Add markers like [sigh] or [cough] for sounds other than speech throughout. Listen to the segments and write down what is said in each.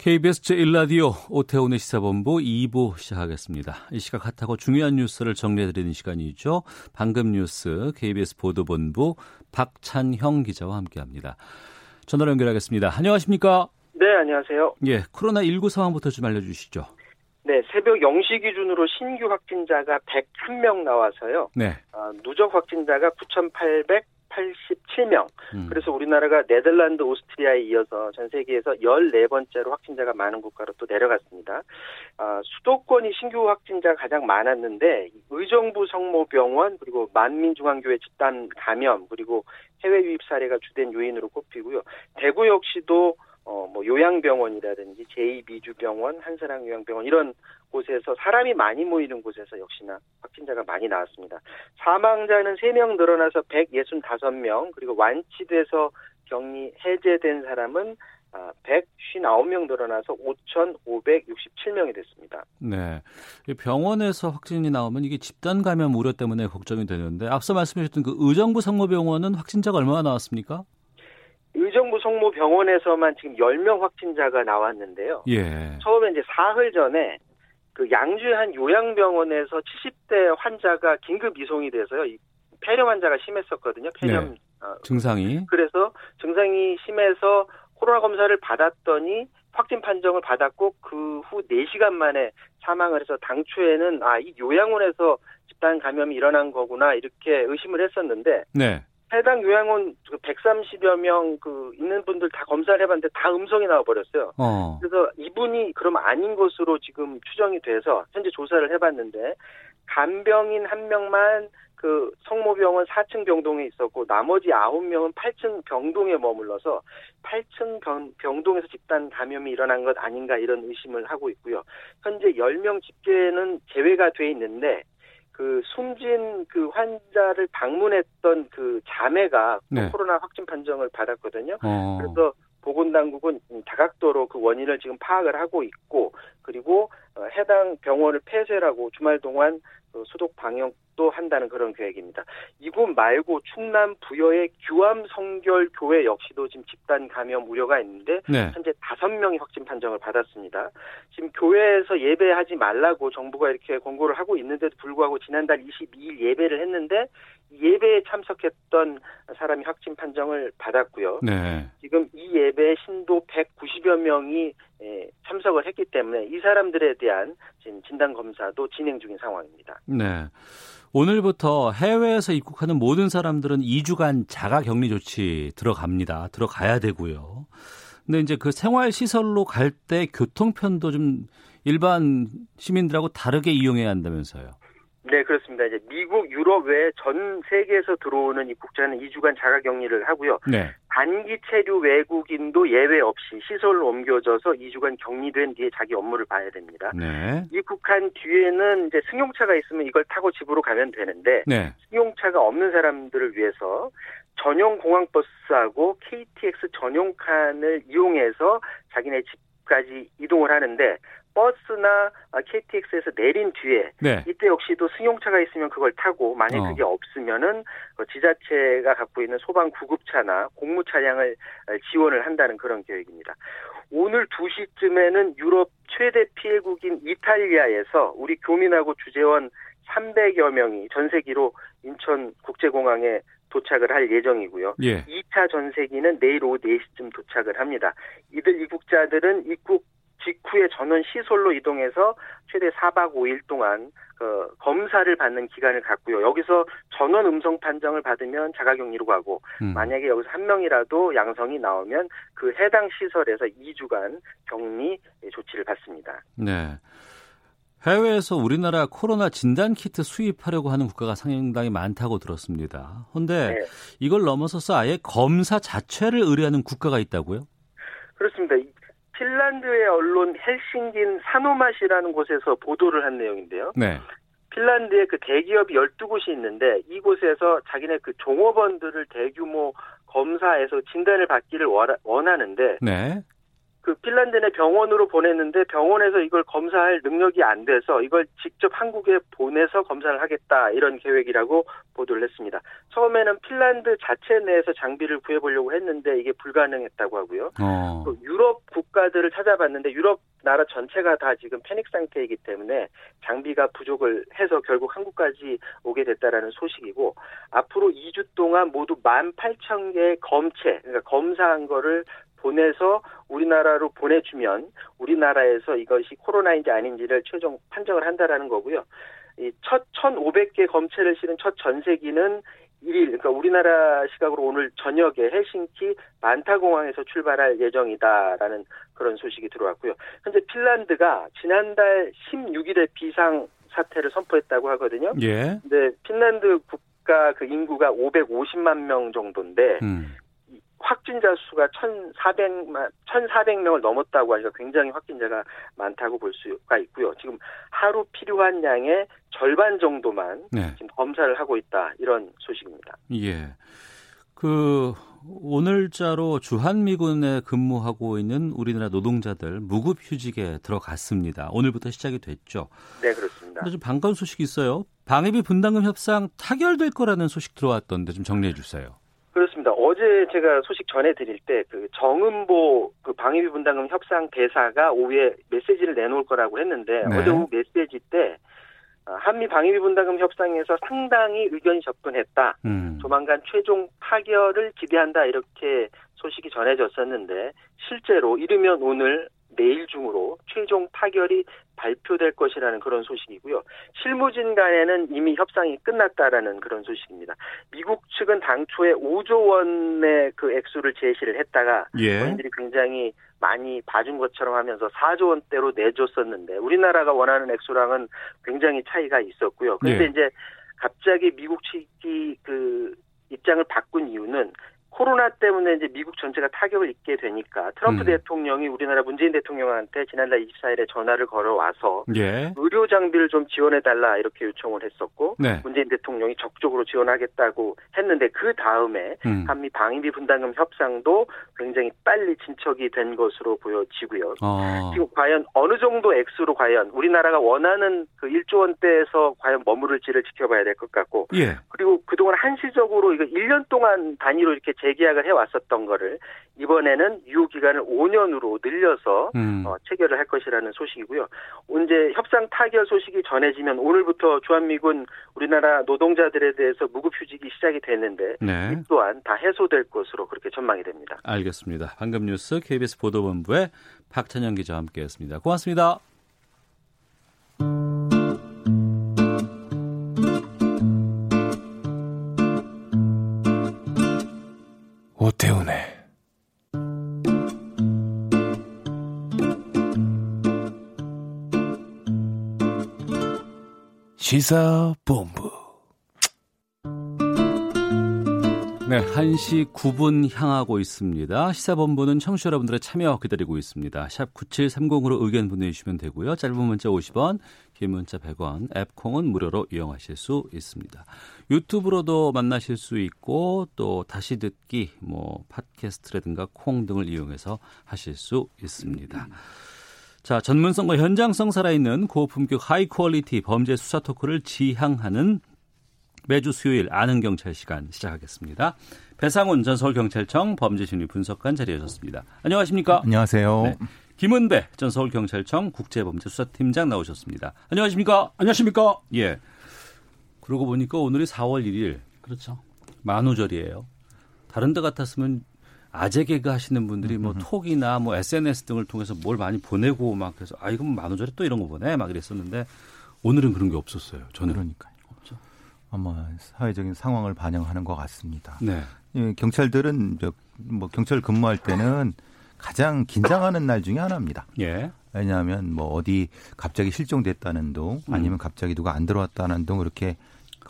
KBS 제1라디오 오태훈의 시사본부 2부 시작하겠습니다. 이 시각 핫하고 중요한 뉴스를 정리해드리는 시간이죠. 방금 뉴스 KBS 보도본부 박찬형 기자와 함께합니다. 전화로 연결하겠습니다. 안녕하십니까? 네, 안녕하세요. 예, 코로나19 상황부터 좀 알려주시죠. 네, 새벽 0시 기준으로 신규 확진자가 101명 나와서요. 네. 어, 누적 확진자가 9,887명. 음. 그래서 우리나라가 네덜란드, 오스트리아에 이어서 전 세계에서 14번째로 확진자가 많은 국가로 또 내려갔습니다. 아, 수도권이 신규 확진자가 가장 많았는데 의정부 성모병원 그리고 만민중앙교회 집단 감염 그리고 해외 유입 사례가 주된 요인으로 꼽히고요. 대구 역시도 어, 뭐 요양병원이라든지 제2미주병원, 한사랑 요양병원 이런 곳에서 사람이 많이 모이는 곳에서 역시나 확진자가 많이 나왔습니다. 사망자는 3명 늘어나서 165명, 그리고 완치돼서 격리 해제된 사람은 아, 159명 늘어나서 5,567명이 됐습니다. 네. 이 병원에서 확진이 나오면 이게 집단 감염 우려 때문에 걱정이 되는데 앞서 말씀하셨던 그 의정부 성모병원은 확진자가 얼마나 나왔습니까? 의정부 성모 병원에서만 지금 10명 확진자가 나왔는데요. 예. 처음에 이제 사흘 전에 그 양주의 한 요양병원에서 70대 환자가 긴급 이송이 돼서요. 이 폐렴 환자가 심했었거든요. 폐렴. 어, 증상이 그래서 증상이 심해서 코로나 검사를 받았더니 확진 판정을 받았고 그 후 4시간 만에 사망을 해서 당초에는 아, 이 요양원에서 집단 감염이 일어난 거구나 이렇게 의심을 했었는데 네. 해당 요양원 130여 명 그 있는 분들 다 검사를 해봤는데 다 음성이 나와버렸어요. 어. 그래서 이분이 그럼 아닌 것으로 지금 추정이 돼서 현재 조사를 해봤는데 간병인 한 명만 그 성모병원 4층 병동에 있었고 나머지 9명은 8층 병동에 머물러서 8층 병, 병동에서 집단 감염이 일어난 것 아닌가 이런 의심을 하고 있고요. 현재 10명 집계는 제외가 돼 있는데 그 숨진 그 환자를 방문했던 그 자매가 또 네. 코로나 확진 판정을 받았거든요. 어. 그래서 보건당국은 다각도로 그 원인을 지금 파악을 하고 있고 그리고 어, 해당 병원을 폐쇄하고 주말 동안 그 소독 방역 도 한다는 그런 계획입니다. 이곳 말고 충남 부여의 규암 성결 교회 역시도 지금 집단 감염 우려가 있는데 네. 현재 다섯 명이 확진 판정을 받았습니다. 지금 교회에서 예배하지 말라고 정부가 이렇게 권고를 하고 있는데도 불구하고 지난달 22일 예배를 했는데 예배에 참석했던 사람이 확진 판정을 받았고요. 네. 지금 이 예배에 신도 190여 명이 예, 참석을 했기 때문에 이 사람들에 대한 진단 검사도 진행 중인 상황입니다. 네. 오늘부터 해외에서 입국하는 모든 사람들은 2주간 자가 격리 조치 들어갑니다. 들어가야 되고요. 근데 이제 그 생활 시설로 갈 때 교통편도 좀 일반 시민들하고 다르게 이용해야 한다면서요. 네, 그렇습니다. 이제 미국, 유럽 외 전 세계에서 들어오는 입국자는 2주간 자가 격리를 하고요. 네. 단기 체류 외국인도 예외 없이 시설로 옮겨져서 2주간 격리된 뒤에 자기 업무를 봐야 됩니다. 네. 입국한 뒤에는 이제 승용차가 있으면 이걸 타고 집으로 가면 되는데 네. 승용차가 없는 사람들을 위해서 전용 공항버스하고 KTX 전용 칸을 이용해서 자기네 집까지 이동을 하는데 버스나 KTX에서 내린 뒤에 네. 이때 역시도 승용차가 있으면 그걸 타고 만약 어. 그게 없으면은 그 지자체가 갖고 있는 소방 구급차나 공무 차량을 지원을 한다는 그런 계획입니다. 오늘 2시쯤에는 유럽 최대 피해국인 이탈리아에서 우리 교민하고 주재원 300여 명이 전세기로 인천 국제공항에 도착을 할 예정이고요. 예. 2차 전세기는 내일 오후 4시쯤 도착을 합니다. 이들 입국자들은 입국 직후에 전원 시설로 이동해서 최대 4박 5일 동안 그 검사를 받는 기간을 갖고요. 여기서 전원 음성 판정을 받으면 자가격리로 가고 음. 만약에 여기서 한 명이라도 양성이 나오면 그 해당 시설에서 2주간 격리 조치를 받습니다. 네. 해외에서 우리나라 코로나 진단 키트 수입하려고 하는 국가가 상당히 많다고 들었습니다. 그런데 네. 이걸 넘어서서 아예 검사 자체를 의뢰하는 국가가 있다고요? 그렇습니다. 이- 핀란드의 언론 헬싱긴 사노마시라는 곳에서 보도를 한 내용인데요. 네. 핀란드에 그 대기업이 12곳이 있는데 이곳에서 자기네 그 종업원들을 대규모 검사해서 진단을 받기를 원하는데 네. 그 핀란드 내 병원으로 보냈는데 병원에서 이걸 검사할 능력이 안 돼서 이걸 직접 한국에 보내서 검사를 하겠다 이런 계획이라고 보도를 했습니다. 처음에는 핀란드 자체 내에서 장비를 구해보려고 했는데 이게 불가능했다고 하고요. 어. 또 유럽 국가들을 찾아봤는데 유럽 나라 전체가 다 지금 패닉 상태이기 때문에 장비가 부족을 해서 결국 한국까지 오게 됐다라는 소식이고 앞으로 2주 동안 모두 18,000개의 검체 그러니까 검사한 거를 보내서 우리나라로 보내주면 우리나라에서 이것이 코로나인지 아닌지를 최종 판정을 한다라는 거고요. 이첫 1,500개 검체를 실은 첫 전세기는 1일, 그러니까 우리나라 시각으로 오늘 저녁에 헬싱키 만타공항에서 출발할 예정이다라는 그런 소식이 들어왔고요. 현재 핀란드가 지난달 16일에 비상 사태를 선포했다고 하거든요. 예. 근데 핀란드 국가 그 인구가 550만 명 정도인데 음. 확진자 수가 1,400만 1,400명을 넘었다고 하니까 굉장히 확진자가 많다고 볼 수가 있고요. 지금 하루 필요한 양의 절반 정도만 네. 지금 검사를 하고 있다 이런 소식입니다. 예. 그 오늘자로 주한미군에 근무하고 있는 우리나라 노동자들 무급 휴직에 들어갔습니다. 오늘부터 시작이 됐죠. 네, 그렇습니다. 근데 좀 반가운 소식이 있어요. 방위비 분담금 협상 타결될 거라는 소식 들어왔던데 좀 정리해 주세요. 그렇습니다. 어제 제가 소식 전해드릴 때 그 정은보 그 방위비 분담금 협상 대사가 오후에 메시지를 내놓을 거라고 했는데 네. 어제 오후 메시지 때 아, 한미 방위비 분담금 협상에서 상당히 의견이 접근했다. 음. 조만간 최종 타결을 기대한다 이렇게 소식이 전해졌었는데 실제로 이르면 오늘 내일 중으로 최종 타결이 발표될 것이라는 그런 소식이고요. 실무진 간에는 이미 협상이 끝났다라는 그런 소식입니다. 미국 측은 당초에 5조 원의 그 액수를 제시를 했다가 예. 본인들이 굉장히 많이 봐준 것처럼 하면서 4조 원대로 내줬었는데 우리나라가 원하는 액수랑은 굉장히 차이가 있었고요. 그런데 예. 이제 갑자기 미국 측이 그 입장을 바꾼 이유는 코로나 때문에 이제 미국 전체가 타격을 입게 되니까 트럼프 음. 대통령이 우리나라 문재인 대통령한테 지난달 24일에 전화를 걸어와서 예. 의료 장비를 좀 지원해 달라 이렇게 요청을 했었고 네. 문재인 대통령이 적극적으로 지원하겠다고 했는데 그 다음에 음. 한미 방위비 분담금 협상도 굉장히 빨리 진척이 된 것으로 보여지고요. 어. 지금 과연 어느 정도 액수로 과연 우리나라가 원하는 그 1조 원대에서 과연 머무를지를 지켜봐야 될 것 같고 예. 그리고 그동안 한시적으로 이거 1년 동안 단위로 이렇게 재계약을 해왔었던 거를 이번에는 유효 기간을 5년으로 늘려서 음. 어, 체결을 할 것이라는 소식이고요. 이제 협상 타결 소식이 전해지면 오늘부터 주한미군 우리나라 노동자들에 대해서 무급휴직이 시작이 됐는데 네. 이 또한 다 해소될 것으로 그렇게 전망이 됩니다. 알겠습니다. 방금 뉴스 KBS 보도본부의 박찬영 기자와 함께했습니다. 고맙습니다. 오태훈의 시사본부 네, 1시 9분 향하고 있습니다. 시사본부는 청취자 여러분들의 참여 기다리고 있습니다. 샵 9730으로 의견 보내주시면 되고요. 짧은 문자 50원, 긴 문자 100원, 앱 콩은 무료로 이용하실 수 있습니다. 유튜브로도 만나실 수 있고 또 다시 듣기, 뭐 팟캐스트라든가 콩 등을 이용해서 하실 수 있습니다. 자, 전문성과 현장성 살아있는 고품격 high quality 범죄 수사 토크를 지향하는 매주 수요일 아는 경찰 시간 시작하겠습니다. 배상훈 전 서울경찰청 범죄심리 분석관 자리하셨습니다. 안녕하십니까? 안녕하세요. 네. 김은배 전 서울경찰청 국제범죄수사팀장 나오셨습니다. 안녕하십니까? 안녕하십니까? 예. 그러고 보니까 오늘이 4월 1일 그렇죠. 만우절이에요. 다른 데 같았으면 아재 개그 하시는 분들이 뭐 톡이나 뭐 SNS 등을 통해서 뭘 많이 보내고 막 그래서 아 이건 만우절에 또 이런 거 보내 막 이랬었는데 오늘은 그런 게 없었어요. 저는. 그러니까요. 없죠. 아마 사회적인 상황을 반영하는 것 같습니다. 네. 예, 경찰들은 저, 뭐 경찰 근무할 때는 가장 긴장하는 날 중에 하나입니다. 예. 왜냐하면 뭐 어디 갑자기 실종됐다는 둥 아니면 갑자기 누가 안 들어왔다는 둥 이렇게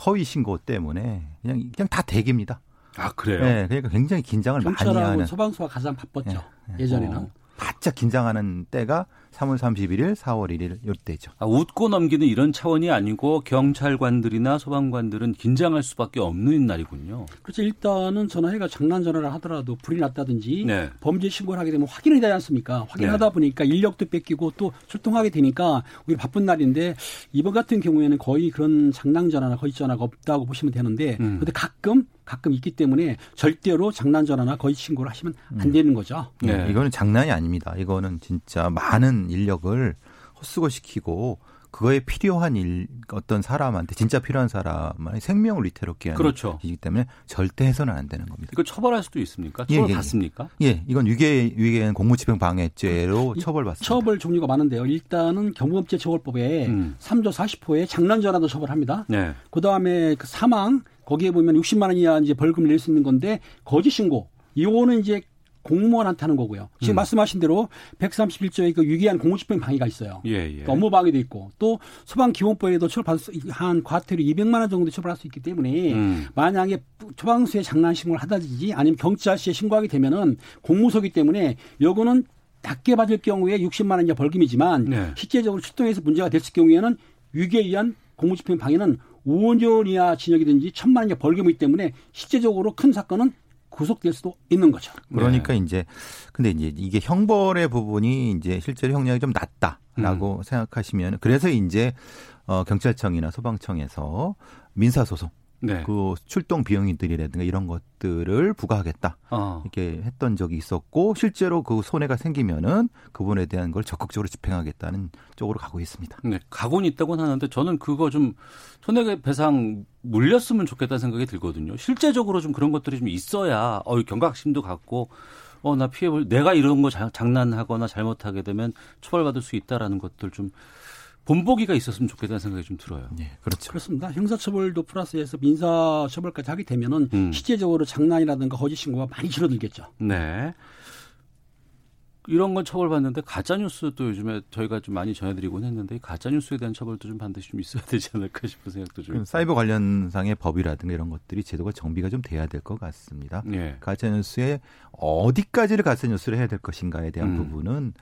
허위 신고 때문에 그냥 그냥 다 대기입니다. 아 그래요. 네, 그러니까 굉장히 긴장을 많이 하는. 소방서가 가장 바빴죠. 예, 예, 전에는 어. 바짝 긴장하는 때가 3월 31일, 4월 1일 요때죠. 아, 웃고 넘기는 이런 차원이 아니고 경찰관들이나 소방관들은 긴장할 수밖에 없는 날이군요. 그렇죠. 일단은 전화해가 장난 전화를 하더라도 불이 났다든지 네. 범죄 신고를 하게 되면 확인이 되지 않습니까? 확인하다 네. 보니까 인력도 뺏기고 또 출동하게 되니까 우리 바쁜 날인데 이번 같은 경우에는 거의 그런 장난 전화나 거짓 전화가 없다고 보시면 되는데 음. 근데 가끔 가끔 있기 때문에 절대로 장난 전화나 거짓 신고를 하시면 안 되는 거죠. 네. 예, 이거는 장난이 아닙니다. 이거는 진짜 많은 인력을 헛수고 시키고 그거에 필요한 일 어떤 사람한테 진짜 필요한 사람의 생명을 위태롭게 하는 그렇죠. 이기 때문에 절대 해서는 안 되는 겁니다. 이거 처벌할 수도 있습니까? 예, 처벌 예, 예. 받습니까? 예, 이건 위계 위계는 공무집행 방해죄로 이 처벌받습니다. 처벌 종류가 많은데요. 일단은 경범죄 처벌법에 음. 3조 40호에 장난 전화도 처벌합니다. 네. 그 다음에 그 사망 거기에 보면 60만 원 이하 이제 벌금을 낼 수 있는 건데 거짓 신고 이거는 이제 공무원한테 하는 거고요. 지금 음. 말씀하신 대로 131조의 그 유기한 공무집행 방해가 있어요. 예, 예. 그러니까 업무 방해도 있고 또 소방 기본법에도 처벌받을 수, 한 과태료 200만 원 정도 처벌할 수 있기 때문에 음. 만약에 소방서에 장난 신고를 하다든지 아니면 경찰서에 신고하게 되면은 공무소기 때문에 요거는 낮게 받을 경우에 60만 원 이하 벌금이지만 네. 실제적으로 출동해서 문제가 됐을 경우에는 위계에 의한 공무집행 방해는 5년 이하 징역이든지 1천만 원 이하 벌금이기 때문에 실제적으로 큰 사건은 구속될 수도 있는 거죠. 그러니까 이제 근데 이제 이게 형벌의 부분이 이제 실제로 형량이 좀 낮다라고 음. 생각하시면 그래서 이제 어 경찰청이나 소방청에서 민사 소송 네. 그 출동 비용들이라든가 이런 것들을 부과하겠다 어. 이렇게 했던 적이 있었고 실제로 그 손해가 생기면은 그분에 대한 걸 적극적으로 집행하겠다는 쪽으로 가고 있습니다. 네, 각오는 있다고는 하는데 저는 그거 좀 손해배상 물렸으면 좋겠다는 생각이 들거든요. 실제적으로 좀 그런 것들이 좀 있어야 어 경각심도 갖고 어 나 피해볼 내가 이런 거 자- 장난하거나 잘못하게 되면 처벌받을 수 있다라는 것들 좀 본보기가 있었으면 좋겠다는 생각이 좀 들어요. 예, 그렇죠. 그렇습니다. 형사처벌도 플러스해서 민사처벌까지 하게 되면은 음. 실제적으로 장난이라든가 거짓 신고가 많이 줄어들겠죠. 네. 이런 건 처벌받는데 가짜 뉴스도 요즘에 저희가 좀 많이 전해드리곤 했는데 이 가짜 뉴스에 대한 처벌도 좀 반드시 좀 있어야 되지 않을까 싶은 생각도 좀. 사이버 관련상의 법이라든가 이런 것들이 제도가 정비가 좀 돼야 될 것 같습니다. 예. 가짜뉴스에 어디까지를 가짜뉴스를 해야 될 것인가에 대한 음. 부분은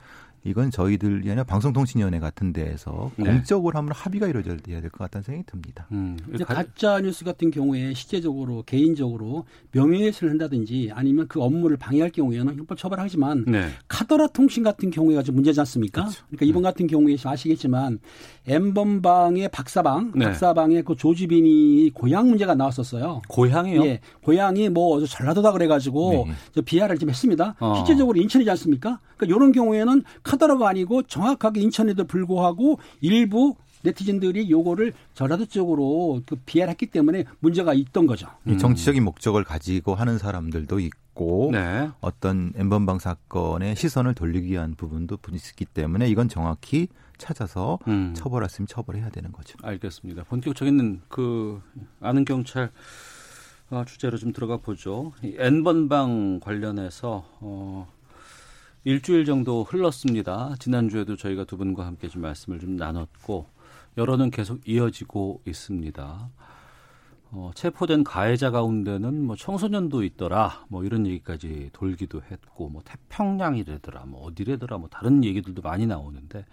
이건 저희들이 아니라 방송통신위원회 같은 데에서 네. 공적으로 한번 합의가 이루어져야 될 것 같다는 생각이 듭니다. 음. 이제 가- 가짜 뉴스 같은 경우에 실제적으로 개인적으로 명예훼손을 한다든지 아니면 그 업무를 방해할 경우에는 형법 처벌하지만 네. 카더라 통신 같은 경우가 좀 문제지 않습니까? 그러니까 이번 같은 경우에 아시겠지만 엠번방의 박사방, 네. 박사방의 그 조지빈이 고향 문제가 나왔었어요. 고향이요? 예, 고향이 뭐 전라도다 그래가지고 네. 저 비하를 좀 했습니다. 어. 실제적으로 인천이지 않습니까? 그러니까 이런 경우에는 카더라가 아니고 정확하게 인천에도 불구하고 일부 네티즌들이 요거를 전라도 쪽으로 그 비하를 했기 때문에 문제가 있던 거죠. 이 정치적인 목적을 가지고 하는 사람들도 있고 네. 어떤 엠번방 사건의 시선을 돌리기 위한 부분도 있기 때문에 이건 정확히 찾아서 음. 처벌했으면 처벌해야 되는 거죠. 알겠습니다. 본격적인 그 아는 경찰 어, 주제로 좀 들어가 보죠. 이 N번방 관련해서 어, 일주일 정도 흘렀습니다. 지난주에도 저희가 두 분과 함께 좀 말씀을 좀 나눴고 여론은 계속 이어지고 있습니다. 어, 체포된 가해자 가운데는 뭐 청소년도 있더라, 뭐 이런 얘기까지 돌기도 했고, 뭐 태평양이래더라, 뭐 어디래더라, 뭐 다른 얘기들도 많이 나오는데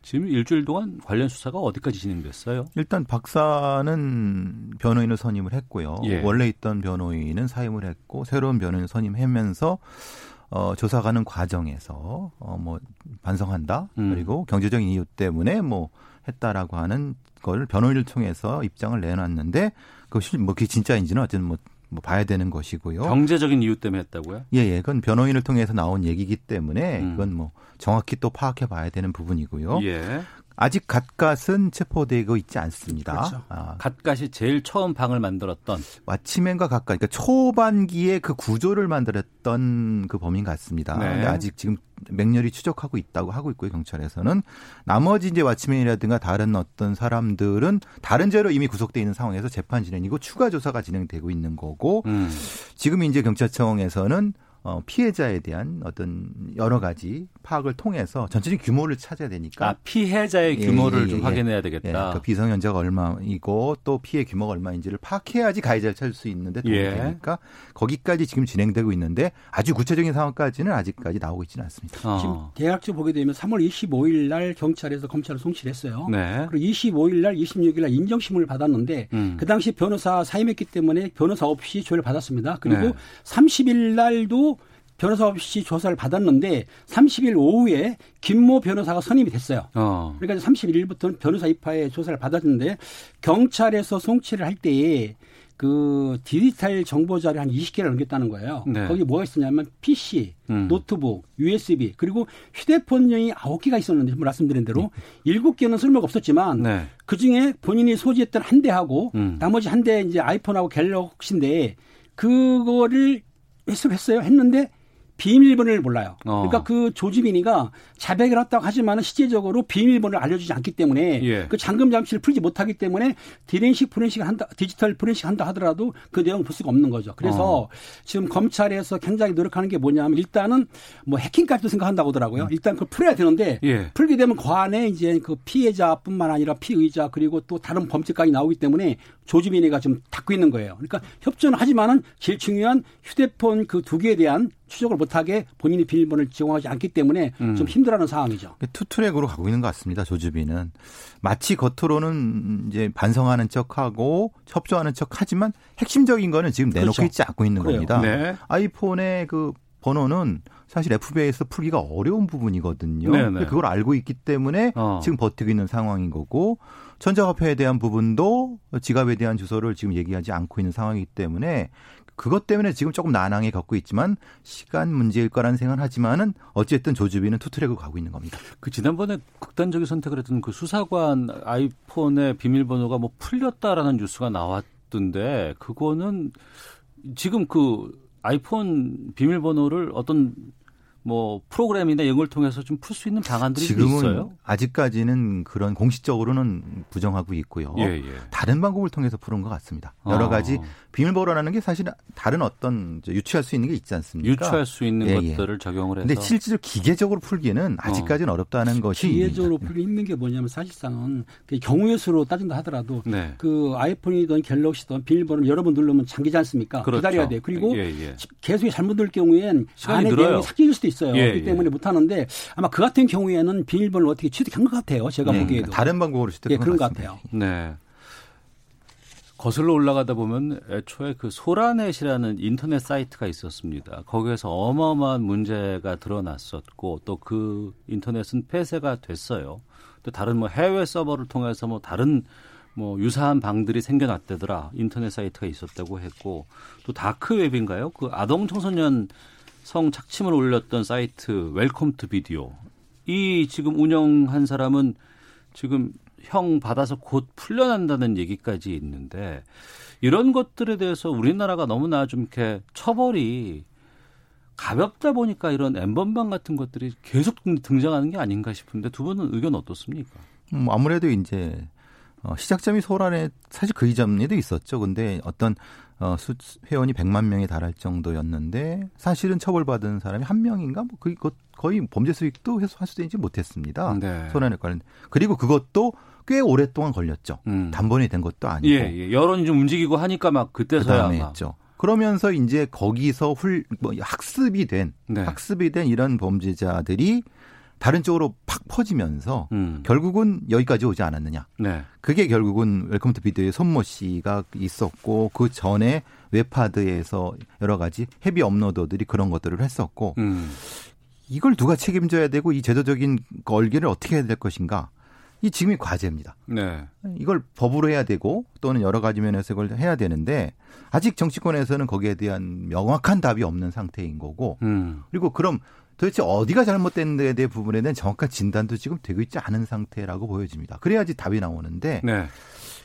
지금 일주일 동안 관련 수사가 어디까지 진행됐어요? 일단 박사는 변호인을 선임을 했고요. 예. 원래 있던 변호인은 사임을 했고 새로운 변호인 선임하면서 어, 조사가는 과정에서 어, 뭐 반성한다 음. 그리고 경제적인 이유 때문에 뭐 했다라고 하는 걸 변호인을 통해서 입장을 내놨는데 그것이 뭐 그게 진짜인지는 어쨌든 뭐, 뭐 봐야 되는 것이고요. 경제적인 이유 때문에 했다고요? 예, 예, 그건 변호인을 통해서 나온 얘기이기 때문에 음. 그건 뭐 정확히 또 파악해 봐야 되는 부분이고요. 예. 아직 갓갓은 체포되고 있지 않습니다. 그렇죠. 아, 갓갓이 제일 처음 방을 만들었던 왓치맨과 가까이, 그러니까 초반기에 그 구조를 만들었던 그 범인 같습니다. 네. 아직 지금 맹렬히 추적하고 있다고 하고 있고요, 경찰에서는. 나머지 이제 왓치맨이라든가 다른 어떤 사람들은 다른 죄로 이미 구속돼 있는 상황에서 재판 진행이고 추가 조사가 진행되고 있는 거고 음. 지금 이제 경찰청에서는 어, 피해자에 대한 어떤 여러 가지 파악을 통해서 전체적인 규모를 찾아야 되니까 아, 피해자의 예, 규모를 예, 좀 예, 확인해야 예, 되겠다. 그러니까 비성현자가 얼마이고 또 피해 규모가 얼마인지를 파악해야지 가해자를 찾을 수 있는데 도움이 예. 되니까 거기까지 지금 진행되고 있는데 아주 구체적인 상황까지는 아직까지 나오고 있지는 않습니다. 어. 지금 대략적으로 보게 되면 3월 25일 날 경찰에서 검찰을 송치했어요. 네. 그리고 25일 날, 26일 날 인정심을 받았는데 음. 그 당시 변호사 사임했기 때문에 변호사 없이 조회를 받았습니다. 그리고 네. 30일 날도 변호사 없이 조사를 받았는데 30일 오후에 김모 변호사가 선임이 됐어요. 어. 그러니까 31일부터는 변호사 입하에 조사를 받았는데 경찰에서 송치를 할 때에 그 디지털 정보 자료 한 20개를 넘겼다는 거예요. 네. 거기 뭐가 있었냐면 PC, 음. 노트북, USB 그리고 휴대폰용이 9개가 있었는데 말씀드린 대로 7개는 쓸모가 없었지만 네. 그 중에 본인이 소지했던 한 대하고 음. 나머지 한 대 이제 아이폰하고 갤럭시인데 그거를 회수했어요. 했는데 비밀번호를 몰라요. 어. 그러니까 그 조지민이가 자백을 했다고 하지만 실제적으로 비밀번호를 알려주지 않기 때문에 예. 그 잠금 장치를 풀지 못하기 때문에 디렌식 포렌식을 한다, 디지털 포렌식 한다 하더라도 그 내용을 볼 수가 없는 거죠. 그래서 어. 지금 검찰에서 굉장히 노력하는 게 뭐냐면 일단은 뭐 해킹까지도 생각한다고 하더라고요. 음. 일단 그걸 풀어야 되는데 예. 풀게 되면 그 안에 이제 그 피해자뿐만 아니라 피의자 그리고 또 다른 범죄까지 나오기 때문에 조지민이가 좀 닫고 있는 거예요. 그러니까 협조는 하지만은 제일 중요한 휴대폰 그 두 개에 대한 추적을 못하게 본인이 비밀번호를 제공하지 않기 때문에 음. 좀 힘들어하는 상황이죠. 투트랙으로 가고 있는 것 같습니다. 조주비는 마치 겉으로는 이제 반성하는 척하고 협조하는 척하지만 핵심적인 거는 지금 내놓고 그렇죠. 있지 않고 있는 그래요. 겁니다. 네. 아이폰의 그 번호는 사실 FBI에서 풀기가 어려운 부분이거든요. 네네. 근데 그걸 알고 있기 때문에 어. 지금 버티고 있는 상황인 거고 전자화폐에 대한 부분도 지갑에 대한 주소를 지금 얘기하지 않고 있는 상황이기 때문에 그것 때문에 지금 조금 난항에 겪고 있지만 시간 문제일 거라는 생각은 하지만은 어쨌든 조주빈은 투트랙으로 가고 있는 겁니다. 그 지난번에 극단적인 선택을 했던 그 수사관 아이폰의 비밀번호가 뭐 풀렸다라는 뉴스가 나왔던데 그거는 지금 그 아이폰 비밀번호를 어떤 뭐 프로그램이나 이런 걸 통해서 좀 풀 수 있는 방안들이 좀 지금은 있어요? 아직까지는 그런 공식적으로는 부정하고 있고요. 예, 예. 다른 방법을 통해서 푸는 것 같습니다. 여러 어. 가지 비밀번호라는 게 사실 다른 어떤 이제 유추할 수 있는 게 있지 않습니까? 유추할 수 있는 예, 예. 것들을 적용을 해서 근데 실제로 기계적으로 풀기는 아직까지는 어 렵다는 것이 기계적으로 풀기 힘든 게 뭐냐면 사실상은 그 경우의 수로 따진다 하더라도 네. 그 아이폰이든 갤럭시든 비밀번호를 여러 번 누르면 잠기지 않습니까? 그렇죠. 기다려야 돼. 그리고 예, 예. 계속 잘못 누를 경우엔 안에. 내용이 삭제될 수도 있어요. 예, 그렇기 예. 때문에 못하는데 아마 그 같은 경우에는 비밀번호를 어떻게 취득한 것 같아요. 제가 네, 보기에도. 다른 방법으로 예, 시도한 그런 것 같습니다. 같아요. 네. 거슬러 올라가다 보면 애초에 그 소라넷이라는 인터넷 사이트가 있었습니다. 거기에서 어마어마한 문제가 드러났었고 또 그 인터넷은 폐쇄가 됐어요. 또 다른 뭐 해외 서버를 통해서 뭐 다른 뭐 유사한 방들이 생겨났다더라. 인터넷 사이트가 있었다고 했고 또 다크 웹인가요? 그 아동 청소년 성 착취물 올렸던 사이트 웰컴 투 비디오. 이 지금 운영한 사람은 지금 형 받아서 곧 풀려난다는 얘기까지 있는데 이런 것들에 대해서 우리나라가 너무나 좀 이렇게 처벌이 가볍다 보니까 이런 엠번방 같은 것들이 계속 등장하는 게 아닌가 싶은데 두 분은 의견 어떻습니까? 음, 아무래도 이제 어, 시작점이 소란에 사실 그 이전에도 있었죠. 근데 어떤 어, 수, 회원이 100만 명에 달할 정도였는데 사실은 처벌받은 사람이 한 명인가 뭐 그, 그 거의 범죄 수익도 있지 못했습니다. 네. 소라넷 관련 그리고 그것도 꽤 오랫동안 걸렸죠. 음. 단번에 된 것도 아니고 예, 예. 여론이 좀 움직이고 하니까 막 그때서야 막. 했죠. 그러면서 이제 거기서 훌, 뭐 학습이 된 네. 학습이 된 이런 범죄자들이 다른 쪽으로 팍 퍼지면서 음. 결국은 여기까지 오지 않았느냐. 네. 그게 결국은 웰컴 투 비디오의 손모 씨가 있었고 그 전에 웹하드에서 여러 가지 헤비 업로더들이 그런 것들을 했었고 음. 이걸 누가 책임져야 되고 이 제도적인 걸기를 어떻게 해야 될 것인가. 이 지금이 과제입니다. 네. 이걸 법으로 해야 되고 또는 여러 가지 면에서 이걸 해야 되는데 아직 정치권에서는 거기에 대한 명확한 답이 없는 상태인 거고 음. 그리고 그럼 도대체 어디가 잘못됐는데 대한 부분에 대한 정확한 진단도 지금 되고 있지 않은 상태라고 보여집니다. 그래야지 답이 나오는데 네.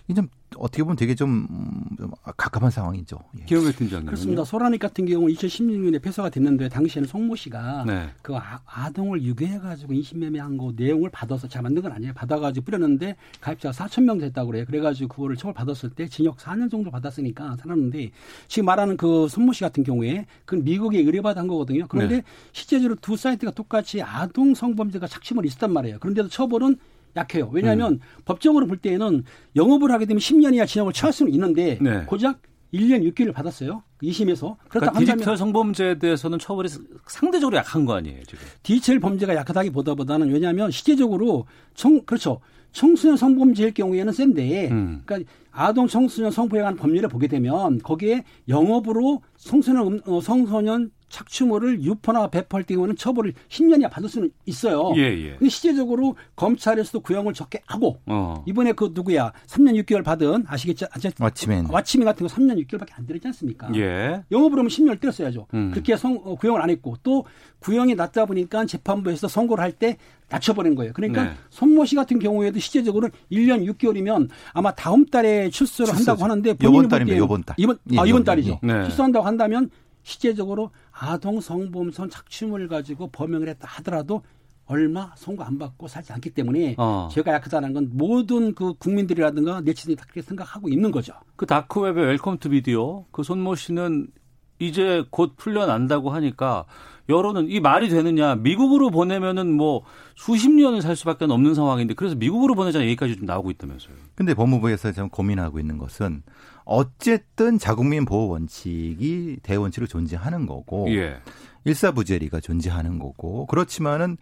이좀 어떻게 보면 되게 좀, 음, 좀 갑갑한 상황이죠. 예. 김영일 팀장님. 그렇습니다. 소라닉 같은 경우는 2016년에 폐소가 됐는데 당시에는 송모 씨가 네. 그 아, 동을 유괴해가지고 인신매매한 거 내용을 받아서 제가 만든 건 아니에요. 받아가지고 뿌렸는데 가입자가 4천 명 됐다고 그래요. 그래가지고 그거를 처벌 받았을 때 징역 4년 정도 받았으니까 살았는데 지금 말하는 그 손모 씨 같은 경우에 그건 미국에 의뢰받은 거거든요. 그런데 네. 실제적으로 두 사이트가 똑같이 아동 성범죄가 착취물 있었단 말이에요. 그런데도 처벌은 약해요. 왜냐하면 음. 법적으로 볼 때는 영업을 하게 되면 10년 이하 징역을 처할 수는 있는데 네. 고작 1년 6개월을 받았어요. 2심에서. 그러니까 그렇다고 한다면 디지털 성범죄에 대해서는 처벌이 상대적으로 약한 거 아니에요, 지금. 디지털 범죄가 약하다기보다보다는 왜냐하면 실제적으로 청 그렇죠 청소년 성범죄일 경우에는 센데 음. 그러니까 아동 청소년 성보에 관한 법률을 보게 되면 거기에 영업으로 청소년 음- 어, 청소년 착취물을 유포나 배포할 경우에는 처벌을 10년 이하 받을 수는 있어요. 예, 예. 근데 실제적으로 검찰에서도 구형을 적게 하고 어. 이번에 그 누구야 3년 6개월 받은 아시겠죠? 아저- 왓치맨. 왓치맨 같은 거 3년 6개월밖에 안 들었지 않습니까? 예. 영업으로 하면 10년을 때렸어야죠. 음. 그렇게 성, 어, 구형을 안 했고 또 구형이 낮다 보니까 재판부에서 선고를 할 때 낮춰버린 거예요. 그러니까 네. 손모 씨 같은 경우에도 실제적으로 1년 6개월이면 아마 다음 달에 출소를 출소죠. 한다고 하는데 달입니다. 때는 요번 달. 이번, 예, 아, 이번 이번 달이죠. 달. 네. 출소한다고 한다면 실제적으로 아동 성범선 착취물을 가지고 범행을 했다 하더라도 얼마 선고 안 받고 살지 않기 때문에 어. 죄가 약하다는 건 모든 그 국민들이라든가 네티즌이 다 그렇게 생각하고 있는 거죠. 그 다크웹의 웰컴 투 비디오 그 손모 씨는 이제 곧 풀려난다고 하니까 여론은 이 말이 되느냐 미국으로 보내면은 뭐 수십 년을 살 수밖에 없는 상황인데 그래서 미국으로 보내자는 얘기까지 좀 나오고 있다면서요. 근데 법무부에서 지금 고민하고 있는 것은 어쨌든 자국민 보호 원칙이 대원칙으로 존재하는 거고 예. 일사부재리가 존재하는 거고 그렇지만은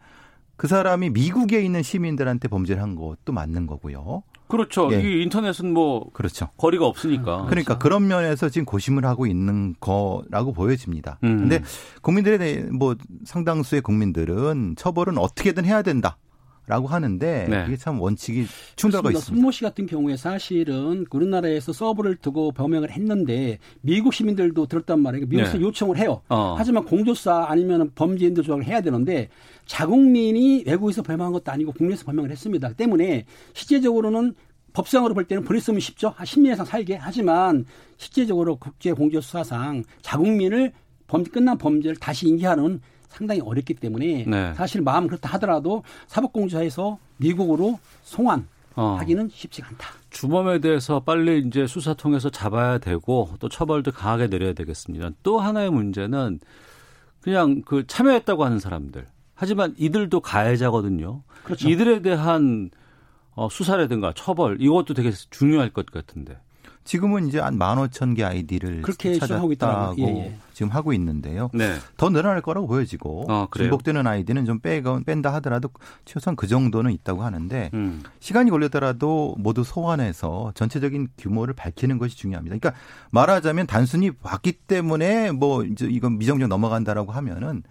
그 사람이 미국에 있는 시민들한테 범죄를 한 것도 맞는 거고요. 그렇죠. 예. 이 인터넷은 뭐 그렇죠. 거리가 없으니까. 그러니까 그런 면에서 지금 고심을 하고 있는 거라고 보여집니다. 음. 근데 국민들에 대해 뭐 상당수의 국민들은 처벌은 어떻게든 해야 된다 라고 하는데 네. 이게 참 원칙이 충돌하고. 있습니다. 손모 씨 같은 경우에 사실은 우리나라에서 서버를 두고 범행을 했는데 미국 시민들도 들었단 말이에요. 미국에서 네. 요청을 해요. 어. 하지만 공조사 아니면 범죄인들 조작을 해야 되는데 자국민이 외국에서 범행한 것도 아니고 국내에서 범행을 했습니다. 때문에 실제적으로는 법상으로 볼 때는 보냈으면 쉽죠. 한 10년 이상 살게. 하지만 실제적으로 국제공조수사상 자국민을 범죄 끝난 범죄를 다시 인계하는 상당히 어렵기 때문에 네. 사실 마음 그렇다 하더라도 사법공조사에서 미국으로 송환하기는 어. 쉽지가 않다. 주범에 대해서 빨리 이제 수사 통해서 잡아야 되고 또 처벌도 강하게 내려야 되겠습니다. 또 하나의 문제는 그냥 그 참여했다고 하는 사람들. 하지만 이들도 가해자거든요. 그렇죠. 이들에 대한 어, 수사라든가 처벌 이것도 되게 중요할 것 같은데. 지금은 이제 한 15,000개 아이디를 그렇게 찾았다고 있더라고요. 예, 예. 지금 하고 있는데요. 네. 더 늘어날 거라고 보여지고 아? 중복되는 아이디는 좀 빼가 뺀다 하더라도 최소한 그 정도는 있다고 하는데 음. 시간이 걸리더라도 모두 소환해서 전체적인 규모를 밝히는 것이 중요합니다. 그러니까 말하자면 단순히 봤기 때문에 뭐 이제 이건 미정적 넘어간다라고 하면은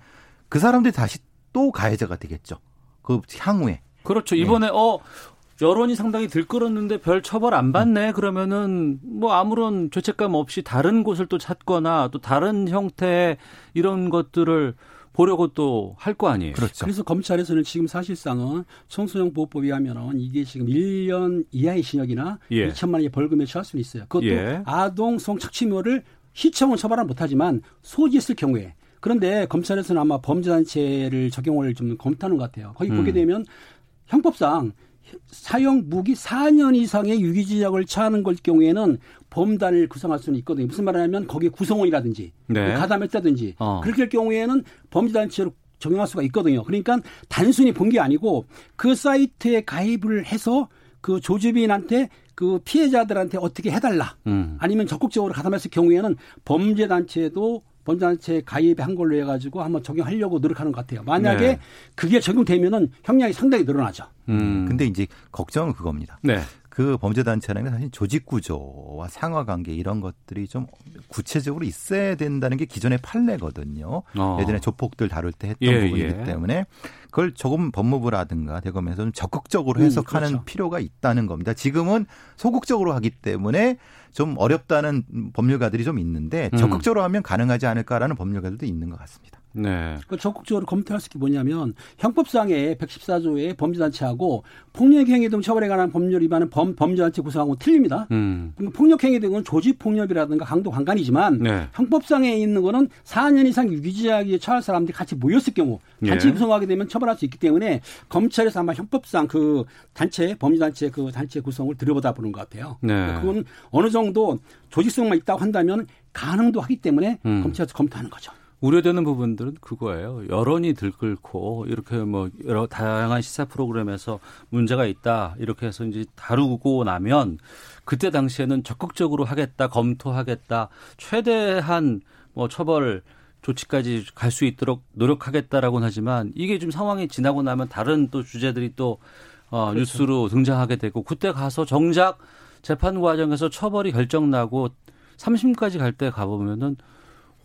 그 사람들이 다시 또 가해자가 되겠죠. 그 향후에. 그렇죠. 이번에 어 여론이 상당히 들끓었는데 별 처벌 안 받네. 그러면은 뭐 아무런 죄책감 없이 다른 곳을 또 찾거나 또 다른 형태의 이런 것들을 보려고 또 할 거 아니에요. 그렇죠. 그래서 검찰에서는 지금 사실상은 청소년 보호법에 하면은 이게 지금 1년 이하의 징역이나 예. 2천만 원의 벌금에 처할 수는 있어요. 그것도 예. 아동 성착취물을 시청은 처벌은 못하지만 소지했을 경우에 그런데 검찰에서는 아마 범죄단체를 적용을 좀 검토하는 것 같아요. 거기 보게 음. 되면 형법상 사형 무기 4년 이상의 유기징역을 처하는 걸 경우에는 범단을 구성할 수는 있거든요. 무슨 말이냐면 거기에 구성원이라든지 네. 가담했다든지 어. 그렇게 할 경우에는 범죄단체로 적용할 수가 있거든요. 그러니까 단순히 본 게 아니고 그 사이트에 가입을 해서 그 조주빈한테 그 피해자들한테 어떻게 해달라. 음. 아니면 적극적으로 가담했을 경우에는 범죄단체도 범죄단체에 가입한 걸로 해가지고 한번 적용하려고 노력하는 것 같아요. 만약에 네. 그게 적용되면은 형량이 상당히 늘어나죠. 음. 근데 이제 걱정은 그겁니다. 네. 그 범죄단체라는 게 사실 조직 구조와 상하관계 이런 것들이 좀 구체적으로 있어야 된다는 게 기존의 판례거든요. 어. 예전에 조폭들 다룰 때 했던 예, 부분이기 예. 때문에 그걸 조금 법무부라든가 대검에서 좀 적극적으로 음, 해석하는 그렇죠. 필요가 있다는 겁니다. 지금은 소극적으로 하기 때문에 좀 어렵다는 법률가들이 좀 있는데 음. 적극적으로 하면 가능하지 않을까라는 법률가들도 있는 것 같습니다. 네. 그 적극적으로 검토할 수 있게 뭐냐면 형법상의 114조의 범죄단체하고 폭력행위 등 처벌에 관한 법률 위반은 범, 범죄단체 구성하고 틀립니다. 음. 폭력행위 등은 조직폭력이라든가 강도 강간이지만 네. 형법상에 있는 거는 4년 이상 유기지하기에 처할 사람들이 같이 모였을 경우 단체 예. 구성하게 되면 처벌할 수 있기 때문에 검찰에서 아마 형법상 그 단체 범죄단체 그 단체 구성을 들여보다 보는 것 같아요. 네. 그건 어느 정도 조직성만 있다고 한다면 가능도 하기 때문에 음. 검찰에서 검토하는 거죠. 우려되는 부분들은 그거예요. 여론이 들끓고 이렇게 뭐 여러 다양한 시사 프로그램에서 문제가 있다 이렇게 해서 이제 다루고 나면 그때 당시에는 적극적으로 하겠다 검토하겠다 최대한 뭐 처벌 조치까지 갈 수 있도록 노력하겠다라고는 하지만 이게 좀 상황이 지나고 나면 다른 또 주제들이 또 어, 뉴스로 등장하게 되고 그때 가서 정작 재판 과정에서 처벌이 결정나고 3심까지 갈 때 가보면은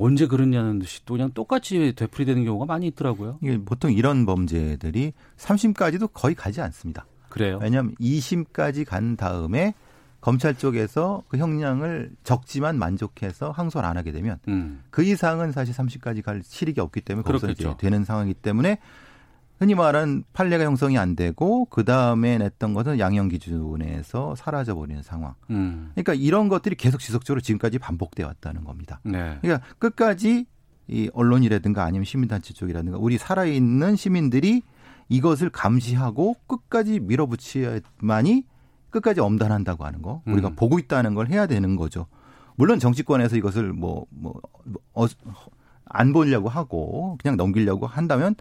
언제 그랬냐는 듯이 또 그냥 똑같이 되풀이되는 경우가 많이 있더라고요. 이게 보통 이런 범죄들이 3심까지도 거의 가지 않습니다. 그래요. 왜냐하면 2심까지 간 다음에 검찰 쪽에서 그 형량을 적지만 만족해서 항소를 안 하게 되면 음. 그 이상은 사실 30까지 갈 실익이 없기 때문에 그렇겠죠. 되는 상황이기 때문에 흔히 말하는 판례가 형성이 안 되고 그 다음에 냈던 것은 양형 기준에서 사라져 버리는 상황. 음. 그러니까 이런 것들이 계속 지속적으로 지금까지 반복돼 왔다는 겁니다. 네. 그러니까 끝까지 이 언론이라든가 아니면 시민단체 쪽이라든가 우리 살아있는 시민들이 이것을 감시하고 끝까지 밀어붙여야만이 끝까지 엄단한다고 하는 거 우리가 음. 보고 있다는 걸 해야 되는 거죠. 물론 정치권에서 이것을 뭐 뭐안 보려고 하고 그냥 넘기려고 한다면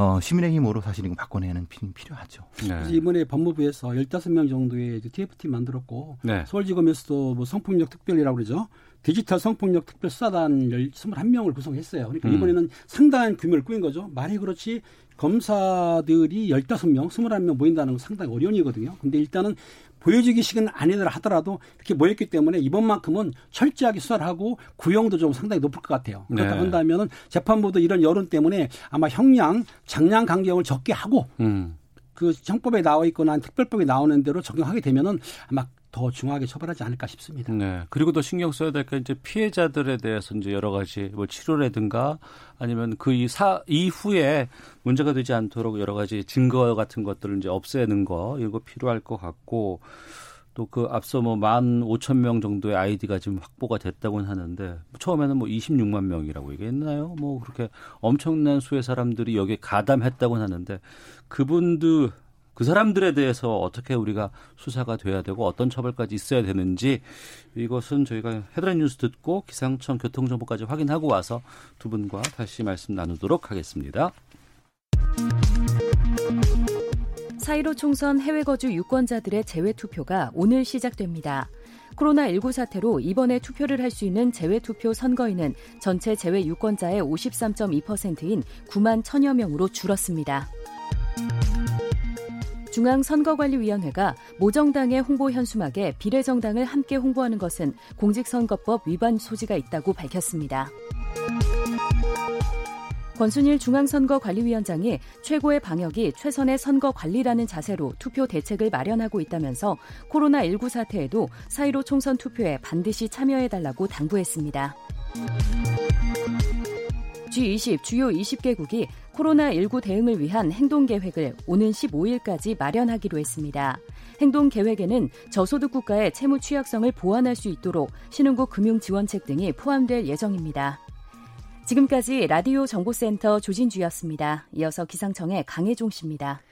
어, 시민의 힘으로 사실 이거 바꿔내는 필 필요하죠. 그래서 네. 이번에 법무부에서 15명 정도의 TF팀 만들었고 네. 서울지검에서도 뭐 성폭력 특별이라고 그러죠. 디지털 성폭력 특별 수사단 21명을 구성했어요. 그러니까 음. 이번에는 상당한 규모를 꾸린 거죠. 말이 그렇지 검사들이 15명, 21명 모인다는 건 상당히 어려운 일이거든요. 근데 일단은 보여주기 식은 아니더라 하더라도 이렇게 모였기 때문에 이번만큼은 철저하게 수사를 하고 구형도 좀 상당히 높을 것 같아요. 그렇다 네. 한다면은 재판부도 이런 여론 때문에 아마 형량, 장량 강경을 적게 하고 음. 그 형법에 나와 있거나 특별법에 나오는 대로 적용하게 되면은 아마 더 중하게 처벌하지 않을까 싶습니다. 네. 그리고 더 신경 써야 될 게 이제 피해자들에 대해서 이제 여러 가지 뭐 치료라든가 아니면 그 이사 이후에 문제가 되지 않도록 여러 가지 증거 같은 것들을 이제 없애는 거 이거 필요할 것 같고 또 그 앞서 뭐 만 오천 명 정도의 아이디가 지금 확보가 됐다고는 하는데 처음에는 뭐 26만 명이라고 얘기했나요? 뭐 그렇게 엄청난 수의 사람들이 여기에 가담했다고는 하는데 그분들 그 사람들에 대해서 어떻게 우리가 수사가 돼야 되고 어떤 처벌까지 있어야 되는지 이것은 저희가 헤드라인 뉴스 듣고 기상청 교통정보까지 확인하고 와서 두 분과 다시 말씀 나누도록 하겠습니다. 4.15 총선 해외 거주 유권자들의 재외 투표가 오늘 시작됩니다. 코로나19 사태로 이번에 투표를 할 수 있는 재외 투표 선거인은 전체 재외 유권자의 53.2%인 9만 1000여 명으로 줄었습니다. 중앙선거관리위원회가 모정당의 홍보 현수막에 비례정당을 함께 홍보하는 것은 공직선거법 위반 소지가 있다고 밝혔습니다. 권순일 중앙선거관리위원장이 최고의 방역이 최선의 선거 관리라는 자세로 투표 대책을 마련하고 있다면서 코로나19 사태에도 4.15 총선 투표에 반드시 참여해달라고 당부했습니다. G20 주요 20개국이 코로나19 대응을 위한 행동 계획을 오는 15일까지 마련하기로 했습니다. 행동 계획에는 저소득 국가의 채무 취약성을 보완할 수 있도록 신흥국 금융 지원책 등이 포함될 예정입니다. 지금까지 라디오 정보센터 조진주였습니다. 이어서 기상청의 강혜종 씨입니다.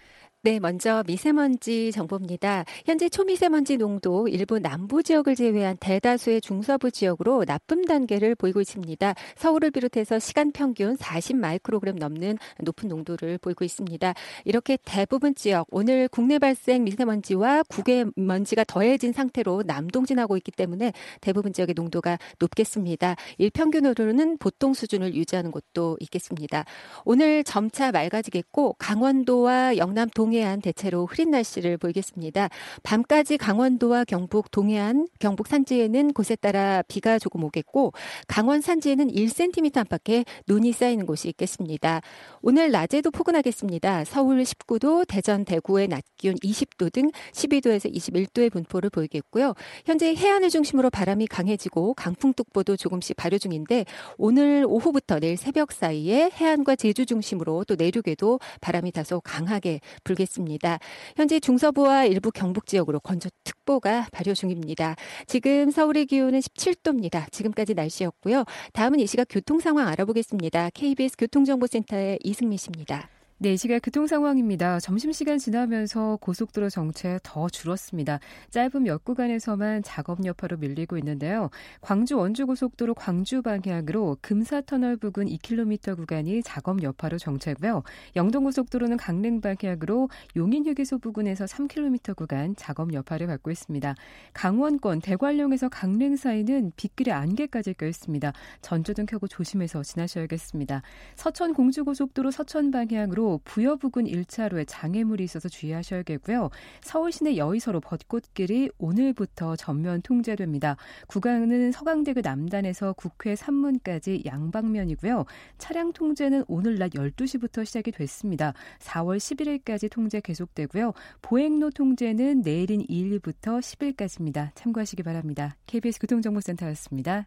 네, 먼저 미세먼지 정보입니다. 현재 초미세먼지 농도 일부 남부 지역을 제외한 대다수의 중서부 지역으로 나쁨 단계를 보이고 있습니다. 서울을 비롯해서 시간 평균 40 마이크로그램 넘는 높은 농도를 보이고 있습니다. 이렇게 대부분 지역 오늘 국내 발생 미세먼지와 국외 먼지가 더해진 상태로 남동진하고 있기 때문에 대부분 지역의 농도가 높겠습니다. 일평균으로는 보통 수준을 유지하는 곳도 있겠습니다. 오늘 점차 맑아지겠고 강원도와 영남 동 동해안 대체로 흐린 날씨를 보이겠습니다. 밤까지 강원도와 경북 동해안, 경북 산지에는 곳에 따라 비가 조금 오겠고 강원 산지에는 1cm 안팎의 눈이 쌓이는 곳이 있겠습니다. 오늘 낮에도 포근하겠습니다. 서울 19도, 대전, 대구의 낮 기온 20도 등 12도에서 21도의 분포를 보이겠고요. 현재 해안을 중심으로 바람이 강해지고 강풍특보도 조금씩 발효 중인데 오늘 오후부터 내일 새벽 사이에 해안과 제주 중심으로 또 내륙에도 바람이 다소 강하게 불 겠습니다. 현재 중서부와 일부 경북 지역으로 건조특보가 발효 중입니다. 지금 서울의 기온은 17도입니다. 지금까지 날씨였고요. 다음은 이 시각 교통 상황 알아보겠습니다. KBS 교통정보센터의 이승미 씨입니다. 네, 이 시각 교통 상황입니다. 점심시간 지나면서 고속도로 정체 더 줄었습니다. 짧은 몇 구간에서만 작업 여파로 밀리고 있는데요. 광주 원주 고속도로 광주 방향으로 금사터널 부근 2km 구간이 작업 여파로 정체고요. 영동 고속도로는 강릉 방향으로 용인 휴게소 부근에서 3km 구간 작업 여파를 받고 있습니다. 강원권 대관령에서 강릉 사이는 빗길에 안개까지 껴 있습니다. 전조등 켜고 조심해서 지나셔야겠습니다. 서천 공주 고속도로 서천 방향으로 부여 부근 1차로에 장애물이 있어서 주의하셔야겠고요. 서울 시내 여의서로 벚꽃길이 오늘부터 전면 통제됩니다. 구간은 서강대교 남단에서 국회 산문까지 양방면이고요. 차량 통제는 오늘 낮 12시부터 시작이 됐습니다. 4월 11일까지 통제 계속되고요. 보행로 통제는 내일인 2일부터 10일까지입니다. 참고하시기 바랍니다. KBS 교통정보센터였습니다.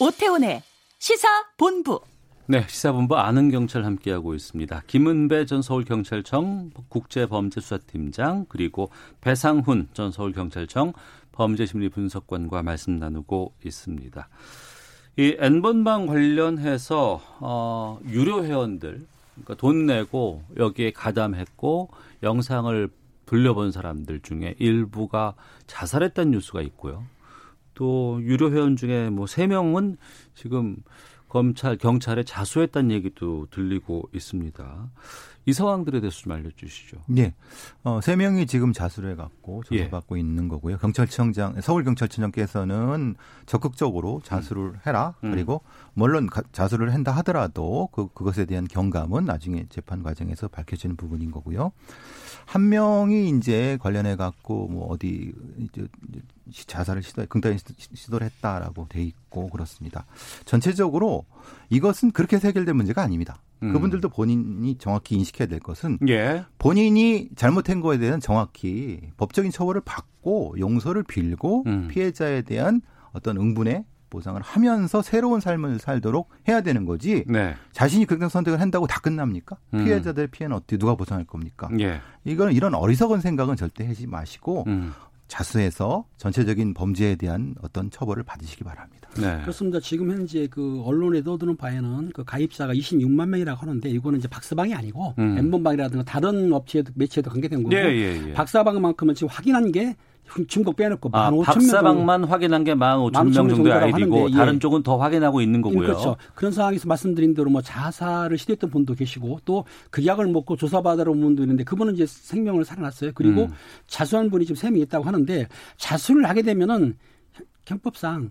오태훈의 시사본부. 네, 시사본부 아는 경찰 함께하고 있습니다. 김은배 전 서울경찰청 국제범죄수사팀장 그리고 배상훈 전 서울경찰청 범죄심리분석관과 말씀 나누고 있습니다. 이 N번방 관련해서 어, 유료 회원들 그러니까 돈 내고 여기에 가담했고 영상을 돌려본 사람들 중에 일부가 자살했다는 뉴스가 있고요. 또 유료 회원 중에 뭐 세 명은 지금 검찰 경찰에 자수했다는 얘기도 들리고 있습니다. 이 상황들에 대해서 좀 알려주시죠. 네, 어, 세 명이 지금 자수를 해갖고 조사받고 예. 있는 거고요. 경찰청장 서울 경찰청장께서는 적극적으로 자수를 해라. 음. 그리고 물론 자수를 한다 하더라도 그 그것에 대한 경감은 나중에 재판 과정에서 밝혀지는 부분인 거고요. 한 명이 이제 관련해 갖고 뭐 어디 이제 자살을 시도 극단히 시도를 했다라고 돼 있고 그렇습니다. 전체적으로 이것은 그렇게 해결될 문제가 아닙니다. 음. 그분들도 본인이 정확히 인식해야 될 것은 예. 본인이 잘못한 거에 대한 정확히 법적인 처벌을 받고 용서를 빌고 음. 피해자에 대한 어떤 응분의 보상을 하면서 새로운 삶을 살도록 해야 되는 거지. 네. 자신이 그런 선택을 한다고 다 끝납니까? 음. 피해자들 피해는 어떻게 누가 보상할 겁니까? 예. 이거는 이런 어리석은 생각은 절대 하지 마시고 음. 자수해서 전체적인 범죄에 대한 어떤 처벌을 받으시기 바랍니다. 네. 그렇습니다. 지금 현재 그 언론에 떠드는 바에는 그 가입자가 26만 명이라고 하는데 이거는 이제 박사방이 아니고 음. 엠번방이라든가 다른 업체에도 매체에도 관계된 거고 예, 예, 예. 박사방만큼은 지금 확인한 게 중국 빼놓고 아, 15,000명 박사방만 확인한 게 15,000명 정도의 하는데, 예. 다른 쪽은 더 확인하고 있는 거고요. 그렇죠. 그런 상황에서 말씀드린 대로 뭐 자살을 시도했던 분도 계시고 또그 약을 먹고 조사받으러 온 분도 있는데 그분은 이제 생명을 살아났어요. 그리고 음. 자수한 분이 지금 세 명 있다고 하는데 자수를 하게 되면은 형법상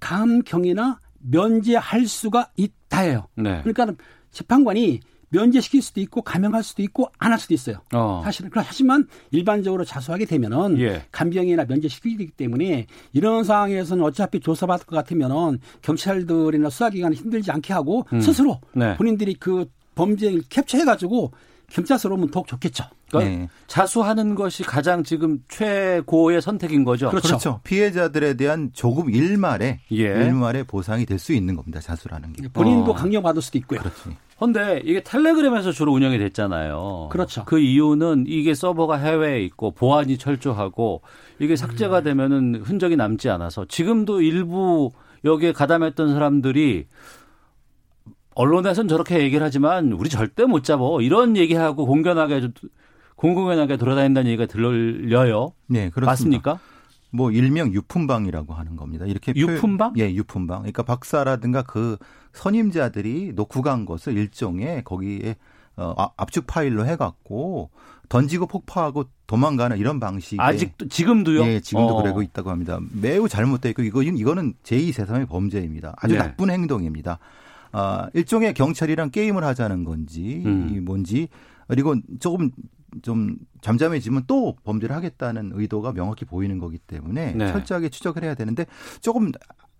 감경이나 면제할 수가 있다예요. 네. 그러니까 재판관이 면제시킬 수도 있고 감형할 수도 있고 안 할 수도 있어요. 어. 사실은 하지만 일반적으로 자수하게 되면은 예. 감경이나 면제시키기 때문에 이런 상황에서는 어차피 조사받을 것 같으면은 경찰들이나 수사기관이 힘들지 않게 하고 음. 스스로 네. 본인들이 그 범죄를 캡처해가지고 경찰서로 오면 더욱 좋겠죠. 그러니까 네. 자수하는 것이 가장 지금 최고의 선택인 거죠. 그렇죠. 그렇죠. 피해자들에 대한 조금 일말의 예. 일말의 보상이 될 수 있는 겁니다. 자수라는 게. 본인도 어. 강요받을 수도 있고요. 그렇지. 근데 이게 텔레그램에서 주로 운영이 됐잖아요. 그렇죠. 그 이유는 이게 서버가 해외에 있고 보안이 철저하고 이게 삭제가 음. 되면은 흔적이 남지 않아서 지금도 일부 여기에 가담했던 사람들이 언론에서는 저렇게 얘기를 하지만 우리 절대 못 잡어 이런 얘기하고 공견하게 공공연하게 돌아다닌다는 얘기가 들려요. 네, 그렇습니다. 맞습니까? 뭐 일명 유품방이라고 하는 겁니다. 이렇게 유품방? 표, 예, 유품방. 그러니까 박사라든가 그 선임자들이 놓고 간 것을 일종의 거기에 어, 아- 압축 파일로 해갖고 던지고 폭파하고 도망가는 이런 방식의 아직도 지금도요? 예, 지금도 어. 그러고 있다고 합니다. 매우 잘못되어 있고 이거 이거는 제2 세상의 범죄입니다. 아주 네. 나쁜 행동입니다. 아, 일종의 경찰이랑 게임을 하자는 건지 음. 이 뭔지 그리고 조금 좀 잠잠해지면 또 범죄를 하겠다는 의도가 명확히 보이는 거기 때문에 네. 철저하게 추적을 해야 되는데 조금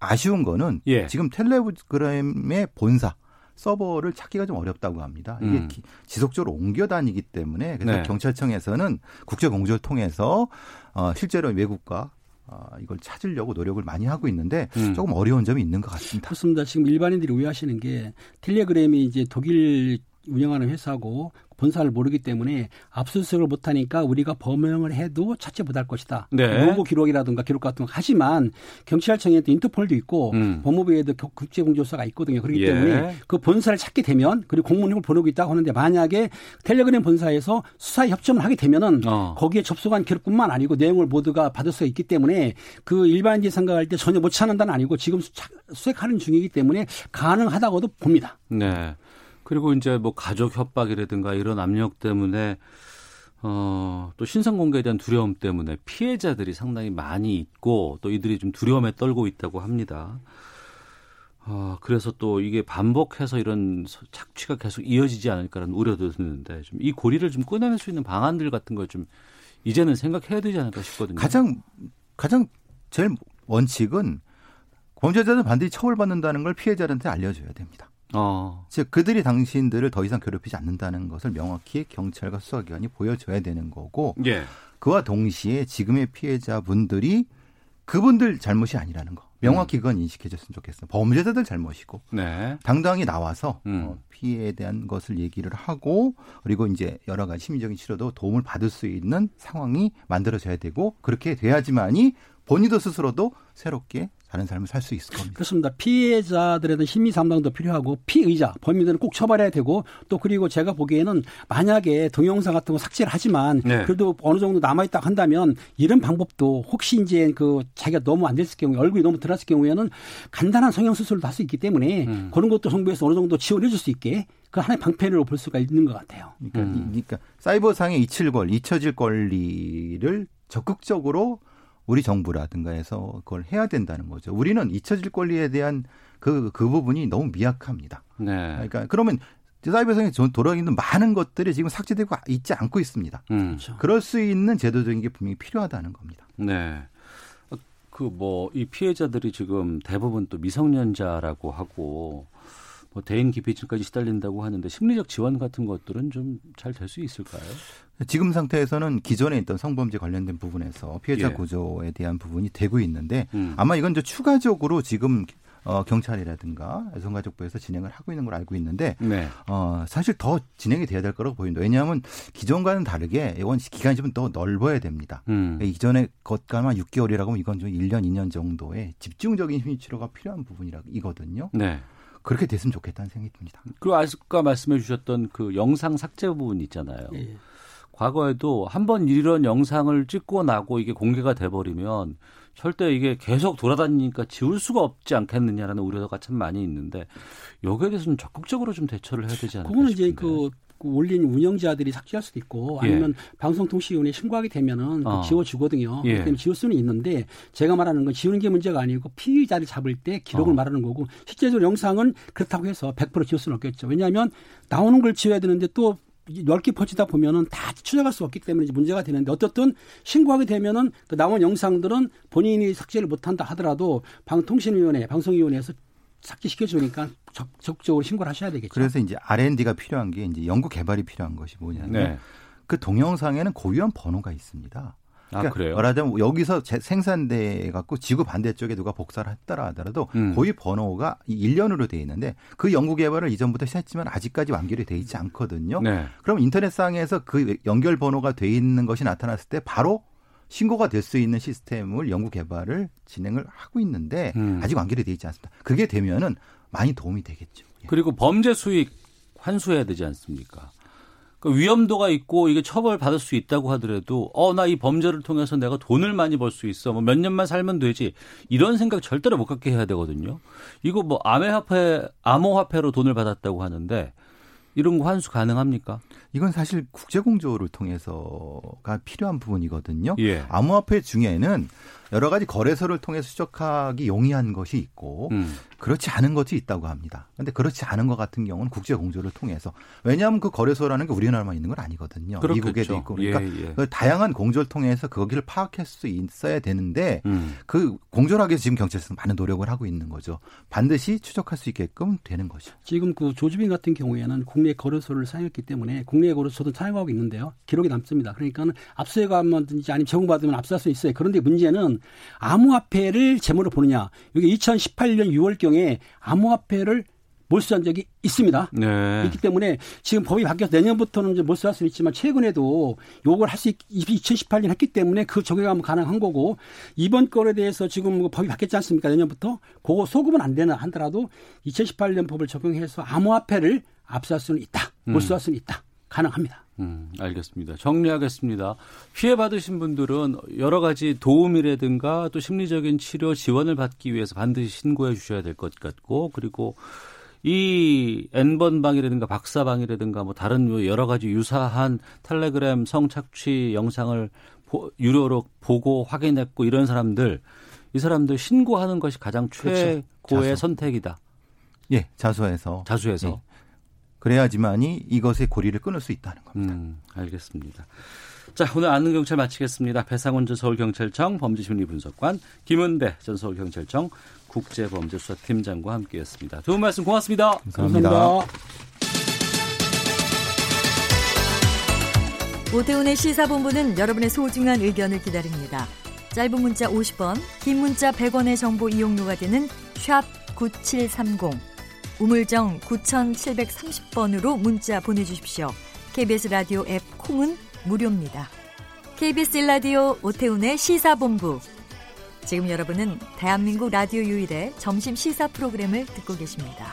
아쉬운 거는 예. 지금 텔레그램의 본사 서버를 찾기가 좀 어렵다고 합니다. 이게 음. 기- 지속적으로 옮겨 다니기 때문에 그래서 네. 경찰청에서는 국제 공조를 통해서 어, 실제로 외국과 어, 이걸 찾으려고 노력을 많이 하고 있는데 음. 조금 어려운 점이 있는 것 같습니다. 그렇습니다. 지금 일반인들이 오해하시는 게 텔레그램이 이제 독일 운영하는 회사고 본사를 모르기 때문에 압수수색을 못하니까 우리가 범행을 해도 찾지 못할 것이다. 네. 로고 기록이라든가 기록 같은 거 하지만 경찰청에도 인터폴도 있고 음. 법무부에도 겨- 국제공조사가 있거든요. 그렇기 예. 때문에 그 본사를 찾게 되면 그리고 공무원을 보내고 있다고 하는데 만약에 텔레그램 본사에서 수사 협정을 하게 되면은 어. 거기에 접속한 기록뿐만 아니고 내용을 모두가 받을 수가 있기 때문에 그 일반인이 생각할 때 전혀 못 찾는다는 아니고 지금 수- 수색하는 중이기 때문에 가능하다고도 봅니다. 네. 그리고 이제 뭐 가족 협박이라든가 이런 압력 때문에 어, 또 신상 공개에 대한 두려움 때문에 피해자들이 상당히 많이 있고 또 이들이 좀 두려움에 떨고 있다고 합니다. 어, 그래서 또 이게 반복해서 이런 서- 착취가 계속 이어지지 않을까라는 우려도 드는데 좀 이 고리를 좀 끊어낼 수 있는 방안들 같은 걸 좀 이제는 생각해야 되지 않을까 싶거든요. 가장 가장 제일 원칙은 범죄자는 반드시 처벌받는다는 걸 피해자한테 알려줘야 됩니다. 어, 즉 그들이 당신들을 더 이상 괴롭히지 않는다는 것을 명확히 경찰과 수사기관이 보여줘야 되는 거고 예. 그와 동시에 지금의 피해자분들이 그분들 잘못이 아니라는 거 명확히 그건 인식해줬으면 좋겠어요. 범죄자들 잘못이고 네. 당당히 나와서 음. 어, 피해에 대한 것을 얘기를 하고 그리고 이제 여러 가지 심리적인 치료도 도움을 받을 수 있는 상황이 만들어져야 되고 그렇게 돼야지만이 본인도 스스로도 새롭게 다른 삶을 살 수 있을 겁니다. 그렇습니다. 피해자들에 대한 심리 상담도 필요하고 피의자 범인들은 꼭 처벌해야 되고 또 그리고 제가 보기에는 만약에 동영상 같은 거 삭제를 하지만 네. 그래도 어느 정도 남아 있다 한다면 이런 방법도 혹시 이제 그 자기가 너무 안 됐을 경우에 얼굴이 너무 드러났을 경우에는 간단한 성형 수술도 할 수 있기 때문에 음. 그런 것도 정부에서 어느 정도 지원해 줄 수 있게 그 하나의 방편으로 볼 수가 있는 것 같아요. 그러니까, 음. 이- 그러니까 사이버상의 잊힐 권, 잊혀질 권리를 적극적으로 우리 정부라든가 해서 그걸 해야 된다는 거죠. 우리는 잊혀질 권리에 대한 그, 그 부분이 너무 미약합니다. 네. 그러니까 그러면 사이버상에 돌아있는 많은 것들이 지금 삭제되고 있지 않고 있습니다. 음. 그렇죠. 그럴 수 있는 제도적인 게 분명히 필요하다는 겁니다. 네. 그 뭐 이 피해자들이 지금 대부분 또 미성년자라고 하고 뭐 대인 기피증까지 시달린다고 하는데 심리적 지원 같은 것들은 좀 잘 될 수 있을까요? 지금 상태에서는 기존에 있던 성범죄 관련된 부분에서 피해자 예. 구조에 대한 부분이 되고 있는데 음. 아마 이건 좀 추가적으로 지금 어, 경찰이라든가 여성가족부에서 진행을 하고 있는 걸 알고 있는데 네. 어, 사실 더 진행이 돼야 될 거라고 보입니다. 왜냐하면 기존과는 다르게 이건 기간이 좀 더 넓어야 됩니다. 음. 이전에 것과만 6개월이라고 하면 이건 좀 1년, 2년 정도의 집중적인 심리치료가 필요한 부분이거든요. 네. 그렇게 됐으면 좋겠다는 생각이 듭니다. 그리고 아까 말씀해 주셨던 그 영상 삭제 부분 있잖아요. 예. 과거에도 한 번 이런 영상을 찍고 나고 이게 공개가 돼 버리면 절대 이게 계속 돌아다니니까 지울 수가 없지 않겠느냐라는 우려가 참 많이 있는데 여기에 대해서는 적극적으로 좀 대처를 해야 되지 않을까 그거는. 이제 그, 그 올린 운영자들이 삭제할 수도 있고 예. 아니면 방송통신위원회에 신고하게 되면은 그 어. 지워주거든요. 예. 그렇기 때문에 지울 수는 있는데 제가 말하는 건 지우는 게 문제가 아니고 피의자를 잡을 때 기록을 어. 말하는 거고 실제적으로 영상은 그렇다고 해서 100% 지울 수는 없겠죠. 왜냐하면 나오는 걸 지워야 되는데 또 넓게 퍼지다 보면은 다 추적할 수 없기 때문에 문제가 되는데 어떻든 신고하게 되면은 그 나온 영상들은 본인이 삭제를 못한다 하더라도 방통신위원회, 방송위원회에서 삭제시켜 주니까 적극적으로 신고를 하셔야 되겠죠. 그래서 이제 R&D가 필요한 게 이제 연구 개발이 필요한 것이 뭐냐면 네. 그 동영상에는 고유한 번호가 있습니다. 아, 그래요? 말하자면 여기서 재- 생산돼 갖고 지구 반대쪽에 누가 복사를 했더라 하더라도 음. 고유 번호가 일련으로 돼 있는데 그 연구 개발을 이전부터 시작했지만 아직까지 완결이 돼 있지 않거든요. 네. 그럼 인터넷상에서 그 연결 번호가 돼 있는 것이 나타났을 때 바로 신고가 될 수 있는 시스템을 연구 개발을 진행을 하고 있는데 음. 아직 완결이 돼 있지 않습니다. 그게 되면은 많이 도움이 되겠죠. 예. 그리고 범죄 수익 환수해야 되지 않습니까? 그 위험도가 있고 이게 처벌 받을 수 있다고 하더라도 어 나 이 범죄를 통해서 내가 돈을 많이 벌 수 있어 뭐 몇 년만 살면 되지 이런 생각 절대로 못 갖게 해야 되거든요. 이거 뭐 암호화폐 암호화폐로 돈을 받았다고 하는데 이런 거 환수 가능합니까? 이건 사실 국제 공조를 통해서가 필요한 부분이거든요. 예. 암호화폐 중에는 여러 가지 거래소를 통해서 추적하기 용이한 것이 있고 음. 그렇지 않은 것이 있다고 합니다. 근데 그렇지 않은 것 같은 경우는 국제 공조를 통해서 왜냐하면 그 거래소라는 게 우리나라만 있는 건 아니거든요. 그렇겠죠. 미국에도 있고 그러니까 예, 예. 그 다양한 공조를 통해서 거기를 파악할 수 있어야 되는데 음. 그 공조를 하기 위해서 지금 경찰에서 많은 노력을 하고 있는 거죠. 반드시 추적할 수 있게끔 되는 거죠. 지금 그 조주빈 같은 경우에는 국내 거래소를 사용했기 때문에 국내 거래소도 사용하고 있는데요. 기록이 남습니다. 그러니까 압수해가면든지 아니면 제공받으면 압수할 수 있어요. 그런데 문제는 암호화폐를 제물로 보느냐. 여기 2018년 6월경에 암호화폐를 몰수한 적이 있습니다. 네. 있기 때문에 지금 법이 바뀌어서 내년부터는 이제 몰수할 수는 있지만 최근에도 요걸 할 수 2018년 했기 때문에 그 적용하면 가능한 거고 이번 건에 대해서 지금 뭐 법이 바뀌었지 않습니까? 내년부터 그거 소급은 안 되나 하더라도 2018년 법을 적용해서 암호화폐를 압수할 수는 있다. 몰수할 수는 있다. 가능합니다. 음, 알겠습니다. 정리하겠습니다. 피해 받으신 분들은 여러 가지 도움이라든가 또 심리적인 치료 지원을 받기 위해서 반드시 신고해 주셔야 될 것 같고 그리고 이 N번 방이라든가 박사방이라든가 뭐 다른 뭐 여러 가지 유사한 텔레그램 성착취 영상을 보, 유료로 보고 확인했고 이런 사람들 이 사람들 신고하는 것이 가장 최고의 자수. 선택이다. 예, 자수해서 자수해서. 예. 그래야지만이 이것의 고리를 끊을 수 있다는 겁니다. 음, 알겠습니다. 자, 오늘 아는 경찰 마치겠습니다. 배상훈 전 서울경찰청 범죄심리분석관, 김은배 전 서울경찰청 국제범죄수사팀장과 함께했습니다. 두 분 말씀 고맙습니다. 감사합니다. 오태훈의 시사본부는 여러분의 소중한 의견을 기다립니다. 짧은 문자 50원, 긴 문자 100원의 정보 이용료가 되는 샵 9730, 우물정 9730번으로 문자 보내주십시오. KBS 라디오 앱 콩은 무료입니다. KBS 라디오 오태훈의 시사본부. 지금 여러분은 대한민국 라디오 유일의 점심 시사 프로그램을 듣고 계십니다.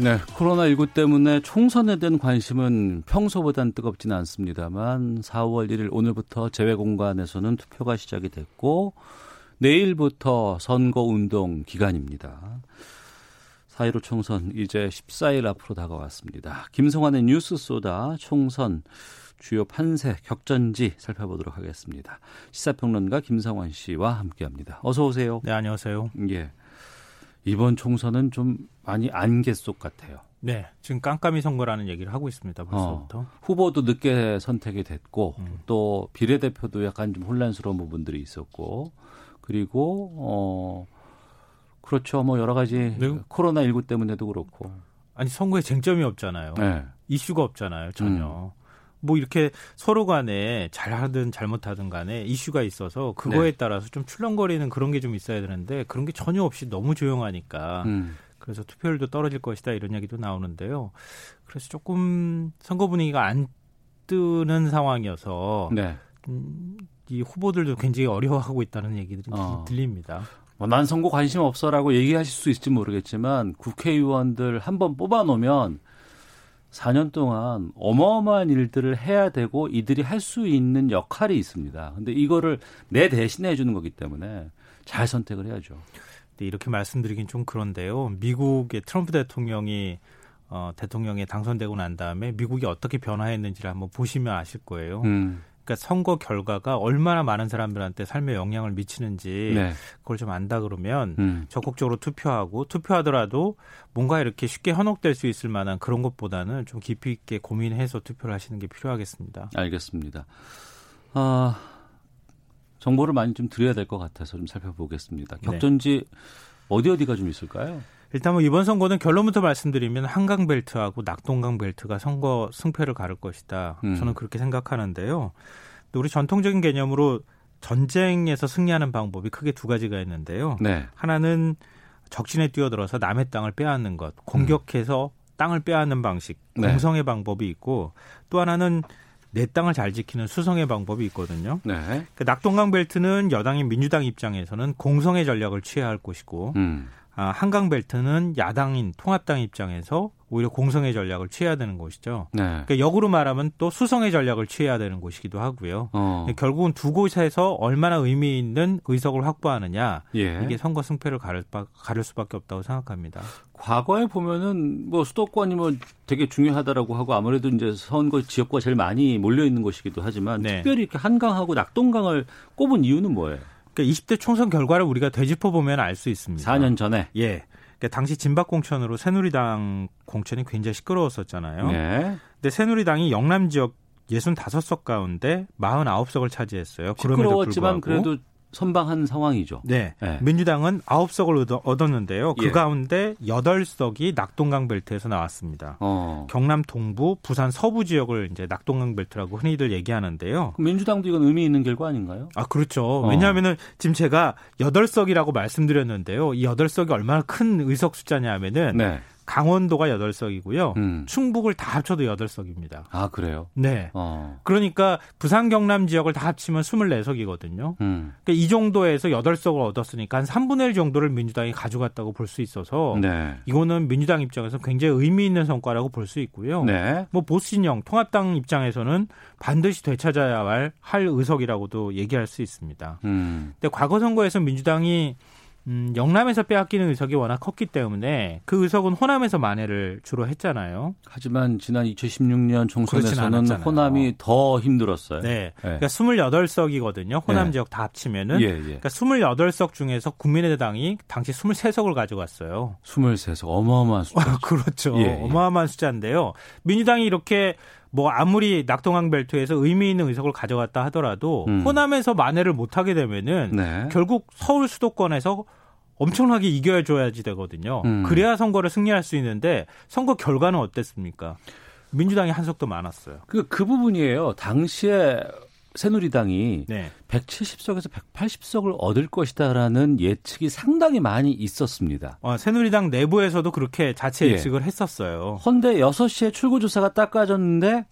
네, 코로나19 때문에 총선에 대한 관심은 평소보단 뜨겁지는 않습니다만 4월 1일 오늘부터 재외공간에서는 투표가 시작이 됐고 내일부터 선거운동 기간입니다. 4.15 총선 이제 14일 앞으로 다가왔습니다. 김성환의 뉴스 쏘다 총선 주요 판세, 격전지 살펴보도록 하겠습니다. 시사평론가 김성환 씨와 함께합니다. 어서 오세요. 네, 안녕하세요. 예. 이번 총선은 좀 많이 안개 속 같아요. 네, 지금 깜깜이 선거라는 얘기를 하고 있습니다. 벌써부터. 어, 후보도 늦게 선택이 됐고 음. 또 비례대표도 약간 좀 혼란스러운 부분들이 있었고 그리고 어 그렇죠. 뭐 여러 가지 네. 코로나 19 때문에도 그렇고. 아니 선거에 쟁점이 없잖아요. 네. 이슈가 없잖아요. 전혀. 뭐 이렇게 서로 간에 잘하든 잘못하든 간에 이슈가 있어서 그거에 네. 따라서 좀 출렁거리는 그런 게 좀 있어야 되는데 그런 게 전혀 없이 너무 조용하니까 음. 그래서 투표율도 떨어질 것이다 이런 얘기도 나오는데요. 그래서 조금 선거 분위기가 안 뜨는 상황이어서 네. 음, 이 후보들도 굉장히 어려워하고 있다는 얘기들이 어. 들립니다. 뭐난 선거 관심 없어라고 얘기하실 수 있을지 모르겠지만 국회의원들 한 번 뽑아놓으면 4년 동안 어마어마한 일들을 해야 되고 이들이 할 수 있는 역할이 있습니다. 근데 이거를 내 대신에 해주는 거기 때문에 잘 선택을 해야죠. 네, 이렇게 말씀드리긴 좀 그런데요. 미국의 트럼프 대통령이 어, 대통령에 당선되고 난 다음에 미국이 어떻게 변화했는지를 한번 보시면 아실 거예요. 음. 그러니까 선거 결과가 얼마나 많은 사람들한테 삶에 영향을 미치는지 네. 그걸 좀 안다 그러면 음. 적극적으로 투표하고 투표하더라도 뭔가 이렇게 쉽게 현혹될 수 있을 만한 그런 것보다는 좀 깊이 있게 고민해서 투표를 하시는 게 필요하겠습니다. 알겠습니다. 아, 정보를 많이 좀 드려야 될 것 같아서 좀 살펴보겠습니다. 네. 격전지 어디 어디가 좀 있을까요? 일단 뭐 이번 선거는 결론부터 말씀드리면 한강 벨트하고 낙동강 벨트가 선거 승패를 가를 것이다. 음. 저는 그렇게 생각하는데요. 우리 전통적인 개념으로 전쟁에서 승리하는 방법이 크게 두 가지가 있는데요. 네. 하나는 적진에 뛰어들어서 남의 땅을 빼앗는 것, 공격해서 땅을 빼앗는 방식, 네. 공성의 방법이 있고 또 하나는 내 땅을 잘 지키는 수성의 방법이 있거든요. 네. 그 낙동강 벨트는 여당인 민주당 입장에서는 공성의 전략을 취해야 할 곳이고 음. 아, 한강 벨트는 야당인 통합당 입장에서 오히려 공성의 전략을 취해야 되는 곳이죠. 네. 그러니까 역으로 말하면 또 수성의 전략을 취해야 되는 곳이기도 하고요. 어. 결국은 두 곳에서 얼마나 의미 있는 의석을 확보하느냐 예. 이게 선거 승패를 가를, 바- 가를 수밖에 없다고 생각합니다. 과거에 보면은 뭐 수도권이 뭐 되게 중요하다라고 하고 아무래도 이제 선거 지역과 제일 많이 몰려 있는 곳이기도 하지만 네. 특별히 이렇게 한강하고 낙동강을 꼽은 이유는 뭐예요? 그러니까 20대 총선 결과를 우리가 되짚어 보면 알 수 있습니다. 4년 전에. 예. 그러니까 당시 진박 공천으로 새누리당 공천이 굉장히 시끄러웠었잖아요. 네. 근데 새누리당이 영남 지역 65석 가운데 49석을 차지했어요. 그럼에도 시끄러웠지만 불구하고. 그래도 선방한 상황이죠. 네. 네. 민주당은 9석을 얻었는데요. 그 예. 가운데 8석이 낙동강 벨트에서 나왔습니다. 어. 경남 동부, 부산 서부 지역을 이제 낙동강 벨트라고 흔히들 얘기하는데요. 민주당도 이건 의미 있는 결과 아닌가요? 아, 그렇죠. 어. 왜냐하면은 지금 제가 8석이라고 말씀드렸는데요. 이 8석이 얼마나 큰 의석 숫자냐 하면은 네. 강원도가 8석이고요. 음. 충북을 다 합쳐도 8석입니다. 아 그래요. 네. 어. 그러니까 부산 경남 지역을 다 합치면 24석이거든요. 음. 그러니까 이 정도에서 8석을 얻었으니까 한 3분의 1 정도를 민주당이 가져갔다고 볼 수 있어서 네. 이거는 민주당 입장에서 굉장히 의미 있는 성과라고 볼 수 있고요. 네. 뭐 보수진영 통합당 입장에서는 반드시 되찾아야 할, 할 의석이라고도 얘기할 수 있습니다. 음. 근데 과거 선거에서 민주당이 음, 영남에서 빼앗기는 의석이 워낙 컸기 때문에 그 의석은 호남에서 만회를 주로 했잖아요. 하지만 지난 2016년 그렇진 총선에서는. 호남이 더 힘들었어요. 네. 네. 그러니까 28석이거든요. 호남 네. 지역 다 합치면은. 예, 예. 그러니까 28석 중에서 국민의당이 당시 23석을 가져갔어요. 23석 어마어마한 숫자. [laughs] 그렇죠. 예, 예. 어마어마한 숫자인데요. 민주당이 이렇게 뭐 아무리 낙동강 벨트에서 의미 있는 의석을 가져갔다 하더라도 음. 호남에서 만회를 못하게 되면은 네. 결국 서울 수도권에서 엄청나게 이겨줘야지 되거든요. 음. 그래야 선거를 승리할 수 있는데 선거 결과는 어땠습니까? 민주당이 한 석도 많았어요. 그, 그 부분이에요. 당시에 새누리당이 네. 170석에서 180석을 얻을 것이다라는 예측이 상당히 많이 있었습니다. 어, 새누리당 내부에서도 그렇게 자체 예. 예측을 했었어요. 헌데 6시에 출구조사가 딱 까졌는데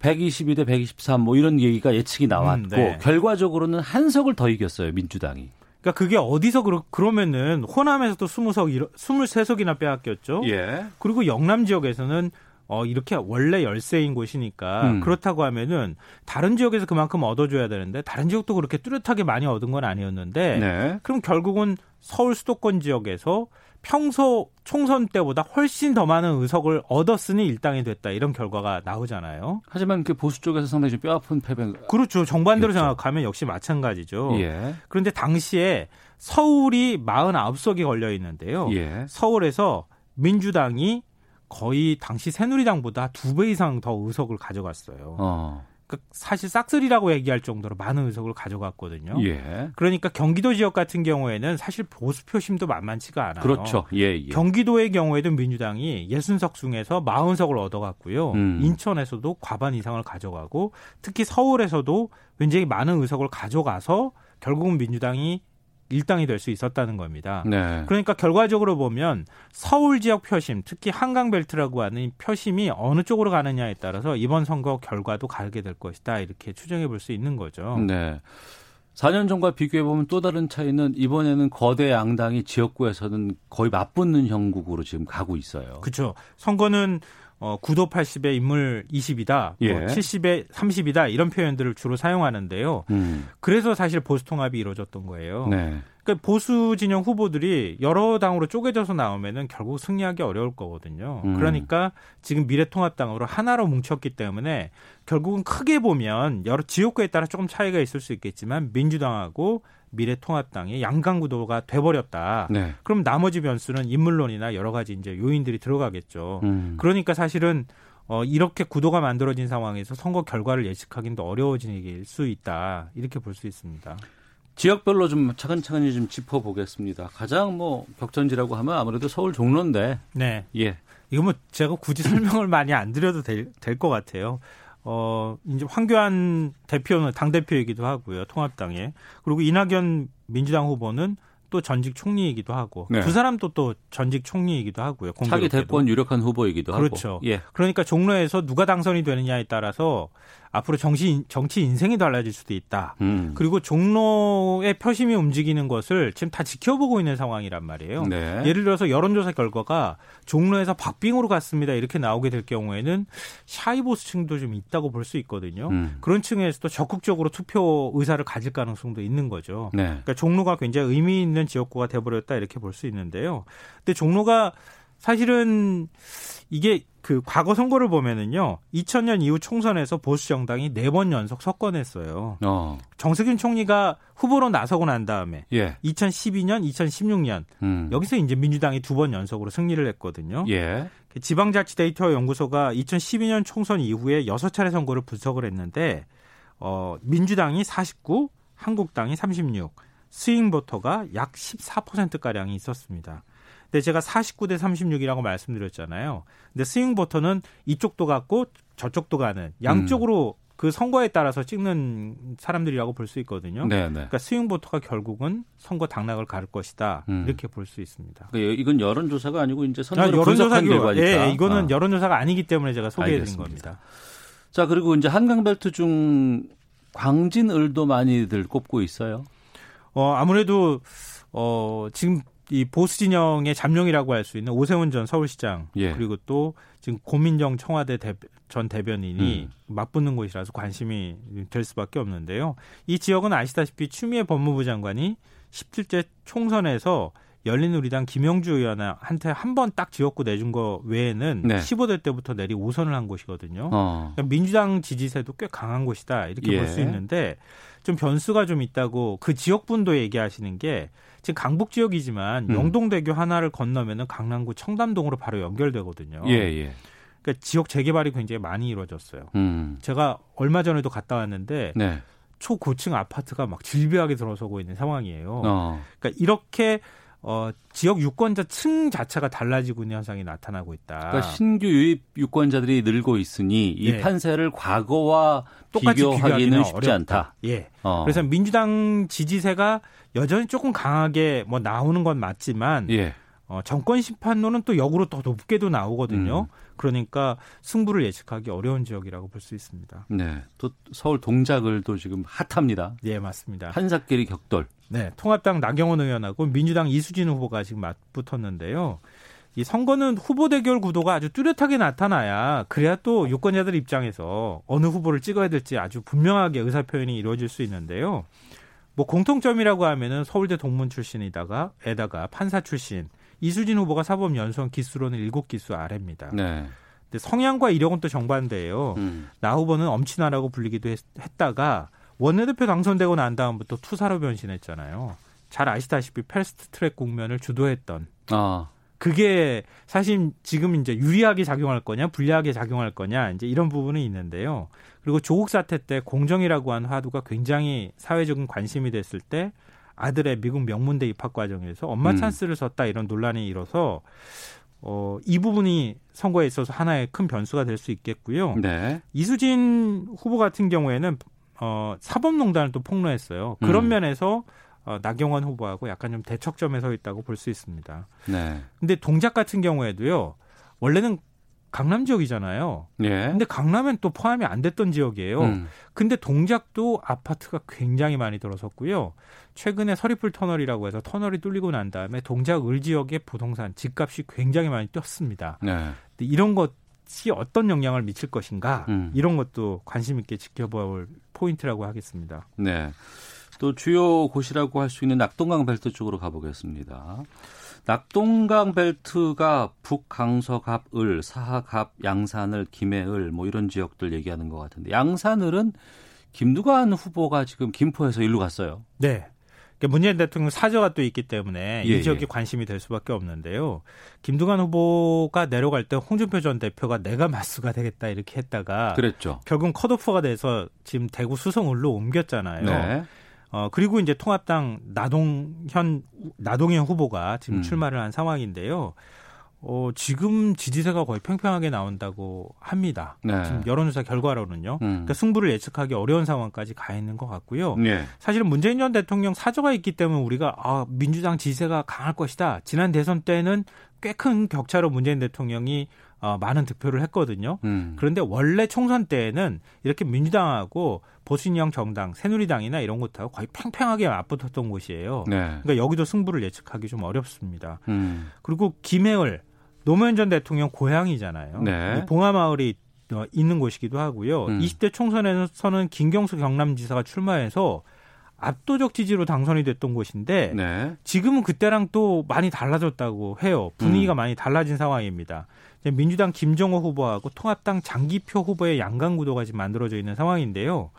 122대 123 뭐 이런 얘기가 예측이 나왔고 음, 네. 결과적으로는 한 석을 더 이겼어요 민주당이. 그러니까 그게 어디서 그러, 그러면은 호남에서도 20석, 23석이나 빼앗겼죠. 예. 그리고 영남 지역에서는 어 이렇게 원래 열세인 곳이니까 음. 그렇다고 하면은 다른 지역에서 그만큼 얻어줘야 되는데 다른 지역도 그렇게 뚜렷하게 많이 얻은 건 아니었는데 네. 그럼 결국은 서울 수도권 지역에서 평소 총선 때보다 훨씬 더 많은 의석을 얻었으니 일당이 됐다 이런 결과가 나오잖아요. 하지만 그 보수 쪽에서 상당히 좀 뼈아픈 패배. 그렇죠. 정반대로 그렇죠. 생각하면 역시 마찬가지죠. 예. 그런데 당시에 서울이 49석이 걸려 있는데요. 예. 서울에서 민주당이 거의 당시 새누리당보다 두 배 이상 더 의석을 가져갔어요. 어. 그러니까 사실 싹쓸이라고 얘기할 정도로 많은 의석을 가져갔거든요. 예. 그러니까 경기도 지역 같은 경우에는 사실 보수 표심도 만만치가 않아요. 그렇죠. 예, 예. 경기도의 경우에도 민주당이 60석 중에서 40석을 얻어갔고요. 음. 인천에서도 과반 이상을 가져가고 특히 서울에서도 굉장히 많은 의석을 가져가서 결국은 민주당이 일당이 될 수 있었다는 겁니다. 네. 그러니까 결과적으로 보면 서울 지역 표심, 특히 한강 벨트라고 하는 표심이 어느 쪽으로 가느냐에 따라서 이번 선거 결과도 가게 될 것이다. 이렇게 추정해 볼 수 있는 거죠. 네. 4년 전과 비교해 보면 또 다른 차이는 이번에는 거대 양당이 지역구에서는 거의 맞붙는 형국으로 지금 가고 있어요. 그렇죠. 선거는 어, 9도 80에 인물 20이다, 예. 뭐 70에 30이다 이런 표현들을 주로 사용하는데요. 음. 그래서 사실 보수 통합이 이루어졌던 거예요. 네. 그러니까 보수 진영 후보들이 여러 당으로 쪼개져서 나오면은 결국 승리하기 어려울 거거든요. 음. 그러니까 지금 미래통합당으로 하나로 뭉쳤기 때문에 결국은 크게 보면 여러 지역구에 따라 조금 차이가 있을 수 있겠지만 민주당하고 미래통합당이 양강 구도가 돼버렸다. 네. 그럼 나머지 변수는 인물론이나 여러 가지 이제 요인들이 들어가겠죠. 음. 그러니까 사실은 어, 이렇게 구도가 만들어진 상황에서 선거 결과를 예측하기는 더 어려워질 수 있다. 이렇게 볼 수 있습니다. 지역별로 좀 차근차근히 좀 짚어보겠습니다. 가장 뭐 격전지라고 하면 아무래도 서울 종로인데. 네. 예. 이거 뭐 제가 굳이 [laughs] 설명을 많이 안 드려도 될 것 같아요. 어, 이제 황교안 대표는 당대표이기도 하고요. 통합당에. 그리고 이낙연 민주당 후보는 또 전직 총리이기도 하고 네. 두 사람도 또 전직 총리이기도 하고요. 차기 공교롭게도. 대권 유력한 후보이기도 그렇죠. 하고. 예. 그러니까 종로에서 누가 당선이 되느냐에 따라서 앞으로 정치, 정치 인생이 달라질 수도 있다. 음. 그리고 종로의 표심이 움직이는 것을 지금 다 지켜보고 있는 상황이란 말이에요. 네. 예를 들어서 여론조사 결과가 종로에서 박빙으로 갔습니다. 이렇게 나오게 될 경우에는 샤이보스층도 좀 있다고 볼 수 있거든요. 음. 그런 층에서도 적극적으로 투표 의사를 가질 가능성도 있는 거죠. 네. 그러니까 종로가 굉장히 의미 있는 지역구가 돼버렸다 이렇게 볼 수 있는데요. 근데 종로가 사실은 이게 그 과거 선거를 보면은요. 2000년 이후 총선에서 보수 정당이 네 번 연속 석권했어요. 어. 정세균 총리가 후보로 나서고 난 다음에 예. 2012년, 2016년 음. 여기서 이제 민주당이 두 번 연속으로 승리를 했거든요. 예. 지방자치 데이터 연구소가 2012년 총선 이후에 여섯 차례 선거를 분석을 했는데 어, 민주당이 49, 한국당이 36, 스윙 보터가 약 14% 가량이 있었습니다. 근데 제가 49대 36이라고 말씀드렸잖아요. 근데 스윙 보터는 이쪽도 갔고 저쪽도 가는 양쪽으로 음. 그 선거에 따라서 찍는 사람들이라고 볼 수 있거든요. 네, 네. 그러니까 스윙 보터가 결국은 선거 당락을 가를 것이다. 음. 이렇게 볼 수 있습니다. 그러니까 이건 여론조사가 아니고 이제 아, 선거를 분석한 여론조사 결과니까. 예, 이거는 아. 여론조사가 아니기 때문에 제가 소개해드린. 겁니다. 자 그리고 이제 한강벨트 중 광진을도 많이들 꼽고 있어요. 어, 아무래도, 어, 지금 이 보수 진영의 잠룡이라고 할 수 있는 오세훈 전 서울시장 예. 그리고 또 지금 고민정 청와대 대, 전 대변인이 음. 맞붙는 곳이라서 관심이 될 수밖에 없는데요. 이 지역은 아시다시피 추미애 법무부 장관이 17대 총선에서 열린우리당 김영주 의원한테 한 번 딱 지역구 내준 거 외에는 네. 15대 때부터 내리 5선을 한 곳이거든요. 어. 그러니까 민주당 지지세도 꽤 강한 곳이다 이렇게 예. 볼수 있는데 좀 변수가 좀 있다고 그 지역분도 얘기하시는 게 지금 강북 지역이지만 음. 영동대교 하나를 건너면은 강남구 청담동으로 바로 연결되거든요. 예, 예. 그러니까 지역 재개발이 굉장히 많이 이루어졌어요. 음. 제가 얼마 전에도 갔다 왔는데 네. 초고층 아파트가 막 질비하게 들어서고 있는 상황이에요. 어. 그러니까 이렇게 어, 지역 유권자 층 자체가 달라지고 있는 현상이 나타나고 있다. 그러니까 신규 유입 유권자들이 늘고 있으니 이 예. 판세를 과거와 똑같이 비교하기는 비교하기는 쉽지 어렵다. 않다. 예. 어. 그래서 민주당 지지세가 여전히 조금 강하게 뭐 나오는 건 맞지만 예. 어, 정권 심판론은 또 역으로 더 높게도 나오거든요. 음. 그러니까 승부를 예측하기 어려운 지역이라고 볼 수 있습니다. 네. 또 서울 동작을도 지금 핫합니다. 예, 맞습니다. 한삭끼리 격돌. 네, 통합당 나경원 의원하고 민주당 이수진 후보가 지금 맞붙었는데요. 이 선거는 후보 대결 구도가 아주 뚜렷하게 나타나야 그래야 또 유권자들 입장에서 어느 후보를 찍어야 될지 아주 분명하게 의사 표현이 이루어질 수 있는데요. 뭐 공통점이라고 하면은 서울대 동문 출신이다가 에다가 판사 출신 이수진 후보가 사법 연수원 기수로는 일곱 기수 아래입니다. 네. 근데 성향과 이력은 또 정반대예요. 음. 나 후보는 엄친아라고 불리기도 했, 다가 원내대표 당선되고 난 다음부터 투사로 변신했잖아요. 잘 아시다시피 패스트 트랙 국면을 주도했던 아. 그게 사실 지금 이제 유리하게 작용할 거냐 불리하게 작용할 거냐 이제 이런 부분이 있는데요. 그리고 조국 사태 때 공정이라고 한 화두가 굉장히 사회적인 관심이 됐을 때 아들의 미국 명문대 입학 과정에서 엄마 음. 찬스를 썼다 이런 논란이 일어서 어, 이 부분이 선거에 있어서 하나의 큰 변수가 될 수 있겠고요. 네. 이수진 후보 같은 경우에는 어, 사법농단을 또 폭로했어요. 그런 음. 면에서 어, 나경원 후보하고 약간 좀 대척점에 서 있다고 볼 수 있습니다. 네. 근데 동작 같은 경우에도요. 원래는 강남 지역이잖아요. 예. 근데 강남엔 또 포함이 안 됐던 지역이에요. 음. 근데 동작도 아파트가 굉장히 많이 들어섰고요. 최근에 서리풀 터널이라고 해서 터널이 뚫리고 난 다음에 동작 을 지역의 부동산 집값이 굉장히 많이 뛰었습니다. 네. 이런 것이 어떤 영향을 미칠 것인가 음. 이런 것도 관심 있게 지켜볼 포인트라고 하겠습니다. 네. 또 주요 곳이라고 할 수 있는 낙동강 벨트 쪽으로 가보겠습니다. 낙동강 벨트가 북강서갑, 을, 사하갑, 양산을, 김해을 뭐 이런 지역들 얘기하는 것 같은데 양산을은 김두관 후보가 지금 김포에서 일로 갔어요. 네. 그러니까 문재인 대통령 사저가 또 있기 때문에 예, 이 지역이 예. 관심이 될 수밖에 없는데요. 김두관 후보가 내려갈 때 홍준표 전 대표가 내가 맞수가 되겠다 이렇게 했다가 그랬죠. 결국 컷오프가 돼서 지금 대구 수성을로 옮겼잖아요. 네. 어, 그리고 이제 통합당 나동현, 나동현 후보가 지금 음. 출마를 한 상황인데요. 어, 지금 지지세가 거의 팽팽하게 나온다고 합니다. 네. 지금 여론조사 결과로는요. 음. 그러니까 승부를 예측하기 어려운 상황까지 가 있는 것 같고요. 네. 사실은 문재인 전 대통령 사저가 있기 때문에 우리가 아, 민주당 지지세가 강할 것이다. 지난 대선 때는 꽤 큰 격차로 문재인 대통령이 어, 많은 득표를 했거든요. 음. 그런데 원래 총선 때에는 이렇게 민주당하고 보수인형 정당, 새누리당이나 이런 것하고 거의 팽팽하게 맞붙었던 곳이에요. 네. 그러니까 여기도 승부를 예측하기 좀 어렵습니다. 음. 그리고 김해을 노무현 전 대통령 고향이잖아요. 네. 이 봉하마을이 어, 있는 곳이기도 하고요. 음. 20대 총선에서는 김경수 경남지사가 출마해서 압도적 지지로 당선이 됐던 곳인데 네. 지금은 그때랑 또 많이 달라졌다고 해요. 분위기가 음. 많이 달라진 상황입니다. 민주당 김정호 후보하고 통합당 장기표 후보의 양강 구도가 지금 만들어져 있는 상황인데요.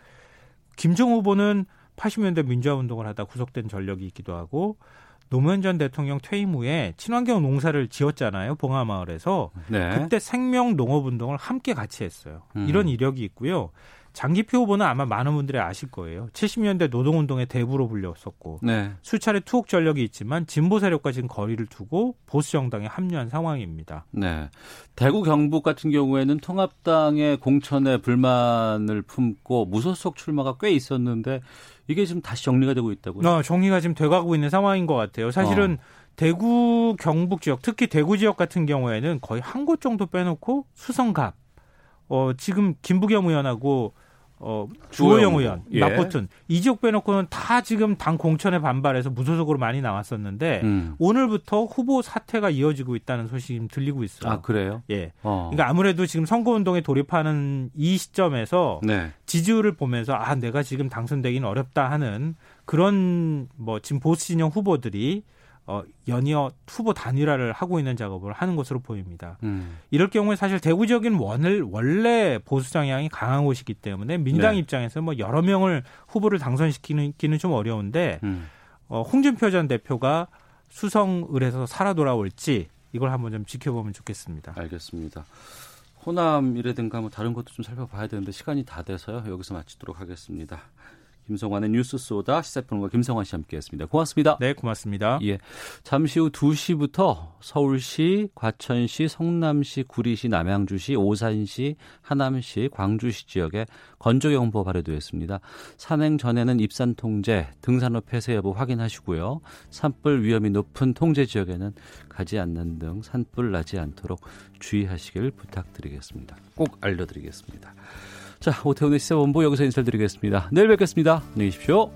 김정호 후보는 80년대 민주화 운동을 하다 구속된 전력이 있기도 하고 노무현 전 대통령 퇴임 후에 친환경 농사를 지었잖아요. 봉하마을에서. 네. 그때 생명 농업 운동을 함께 같이 했어요. 음. 이런 이력이 있고요. 장기표 후보는 아마 많은 분들이 아실 거예요. 70년대 노동운동의 대부로 불렸었고 네. 수차례 투옥 전력이 있지만 진보 세력과 지금 거리를 두고 보수 정당에 합류한 상황입니다. 네. 대구 경북 같은 경우에는 통합당의 공천에 불만을 품고 무소속 출마가 꽤 있었는데 이게 지금 다시 정리가 되고 있다고요? 어, 정리가 지금 돼가고 있는 상황인 것 같아요. 사실은 대구 경북 지역, 특히 대구 지역 같은 경우에는 거의 한 곳 정도 빼놓고 수성갑, 어, 지금 김부겸 의원하고 어, 주호영 의원, 예. 맞붙은 이 지역 빼놓고는 다 지금 당 공천에 반발해서 무소속으로 많이 나왔었는데 음. 오늘부터 후보 사퇴가 이어지고 있다는 소식이 들리고 있어요. 아 그래요? 예. 어. 그러니까 아무래도 지금 선거운동에 돌입하는 이 시점에서 네. 지지율을 보면서 아 내가 지금 당선되기는 어렵다 하는 그런 뭐 지금 보수 진영 후보들이 어 연이어 후보 단일화를 하고 있는 작업을 하는 것으로 보입니다. 음. 이럴 경우에 사실 대구 지역은 원을 원래 보수 성향이 강한 곳이기 때문에 민주당 네. 입장에서 뭐 여러 명을 후보를 당선시키는 기는 좀 어려운데 음. 어, 홍준표 전 대표가 수성을에서 살아 돌아올지 이걸 한번 좀 지켜보면 좋겠습니다. 알겠습니다. 호남이라든가 뭐 다른 것도 좀 살펴봐야 되는데 시간이 다 돼서요. 여기서 마치도록 하겠습니다. 김성환의 뉴스 소다 시사평론가 김성환 씨 함께했습니다. 고맙습니다. 네, 고맙습니다. 예. 잠시 후 2시부터 서울시, 과천시, 성남시, 구리시, 남양주시, 오산시, 하남시, 광주시 지역에 건조경보 발효되었습니다. 산행 전에는 입산 통제, 등산로 폐쇄 여부 확인하시고요. 산불 위험이 높은 통제 지역에는 가지 않는 등 산불 나지 않도록 주의하시길 부탁드리겠습니다. 꼭 알려드리겠습니다. 자, 오태훈의 시사 본부 여기서 인사드리겠습니다. 내일 뵙겠습니다. 안녕히 계십시오.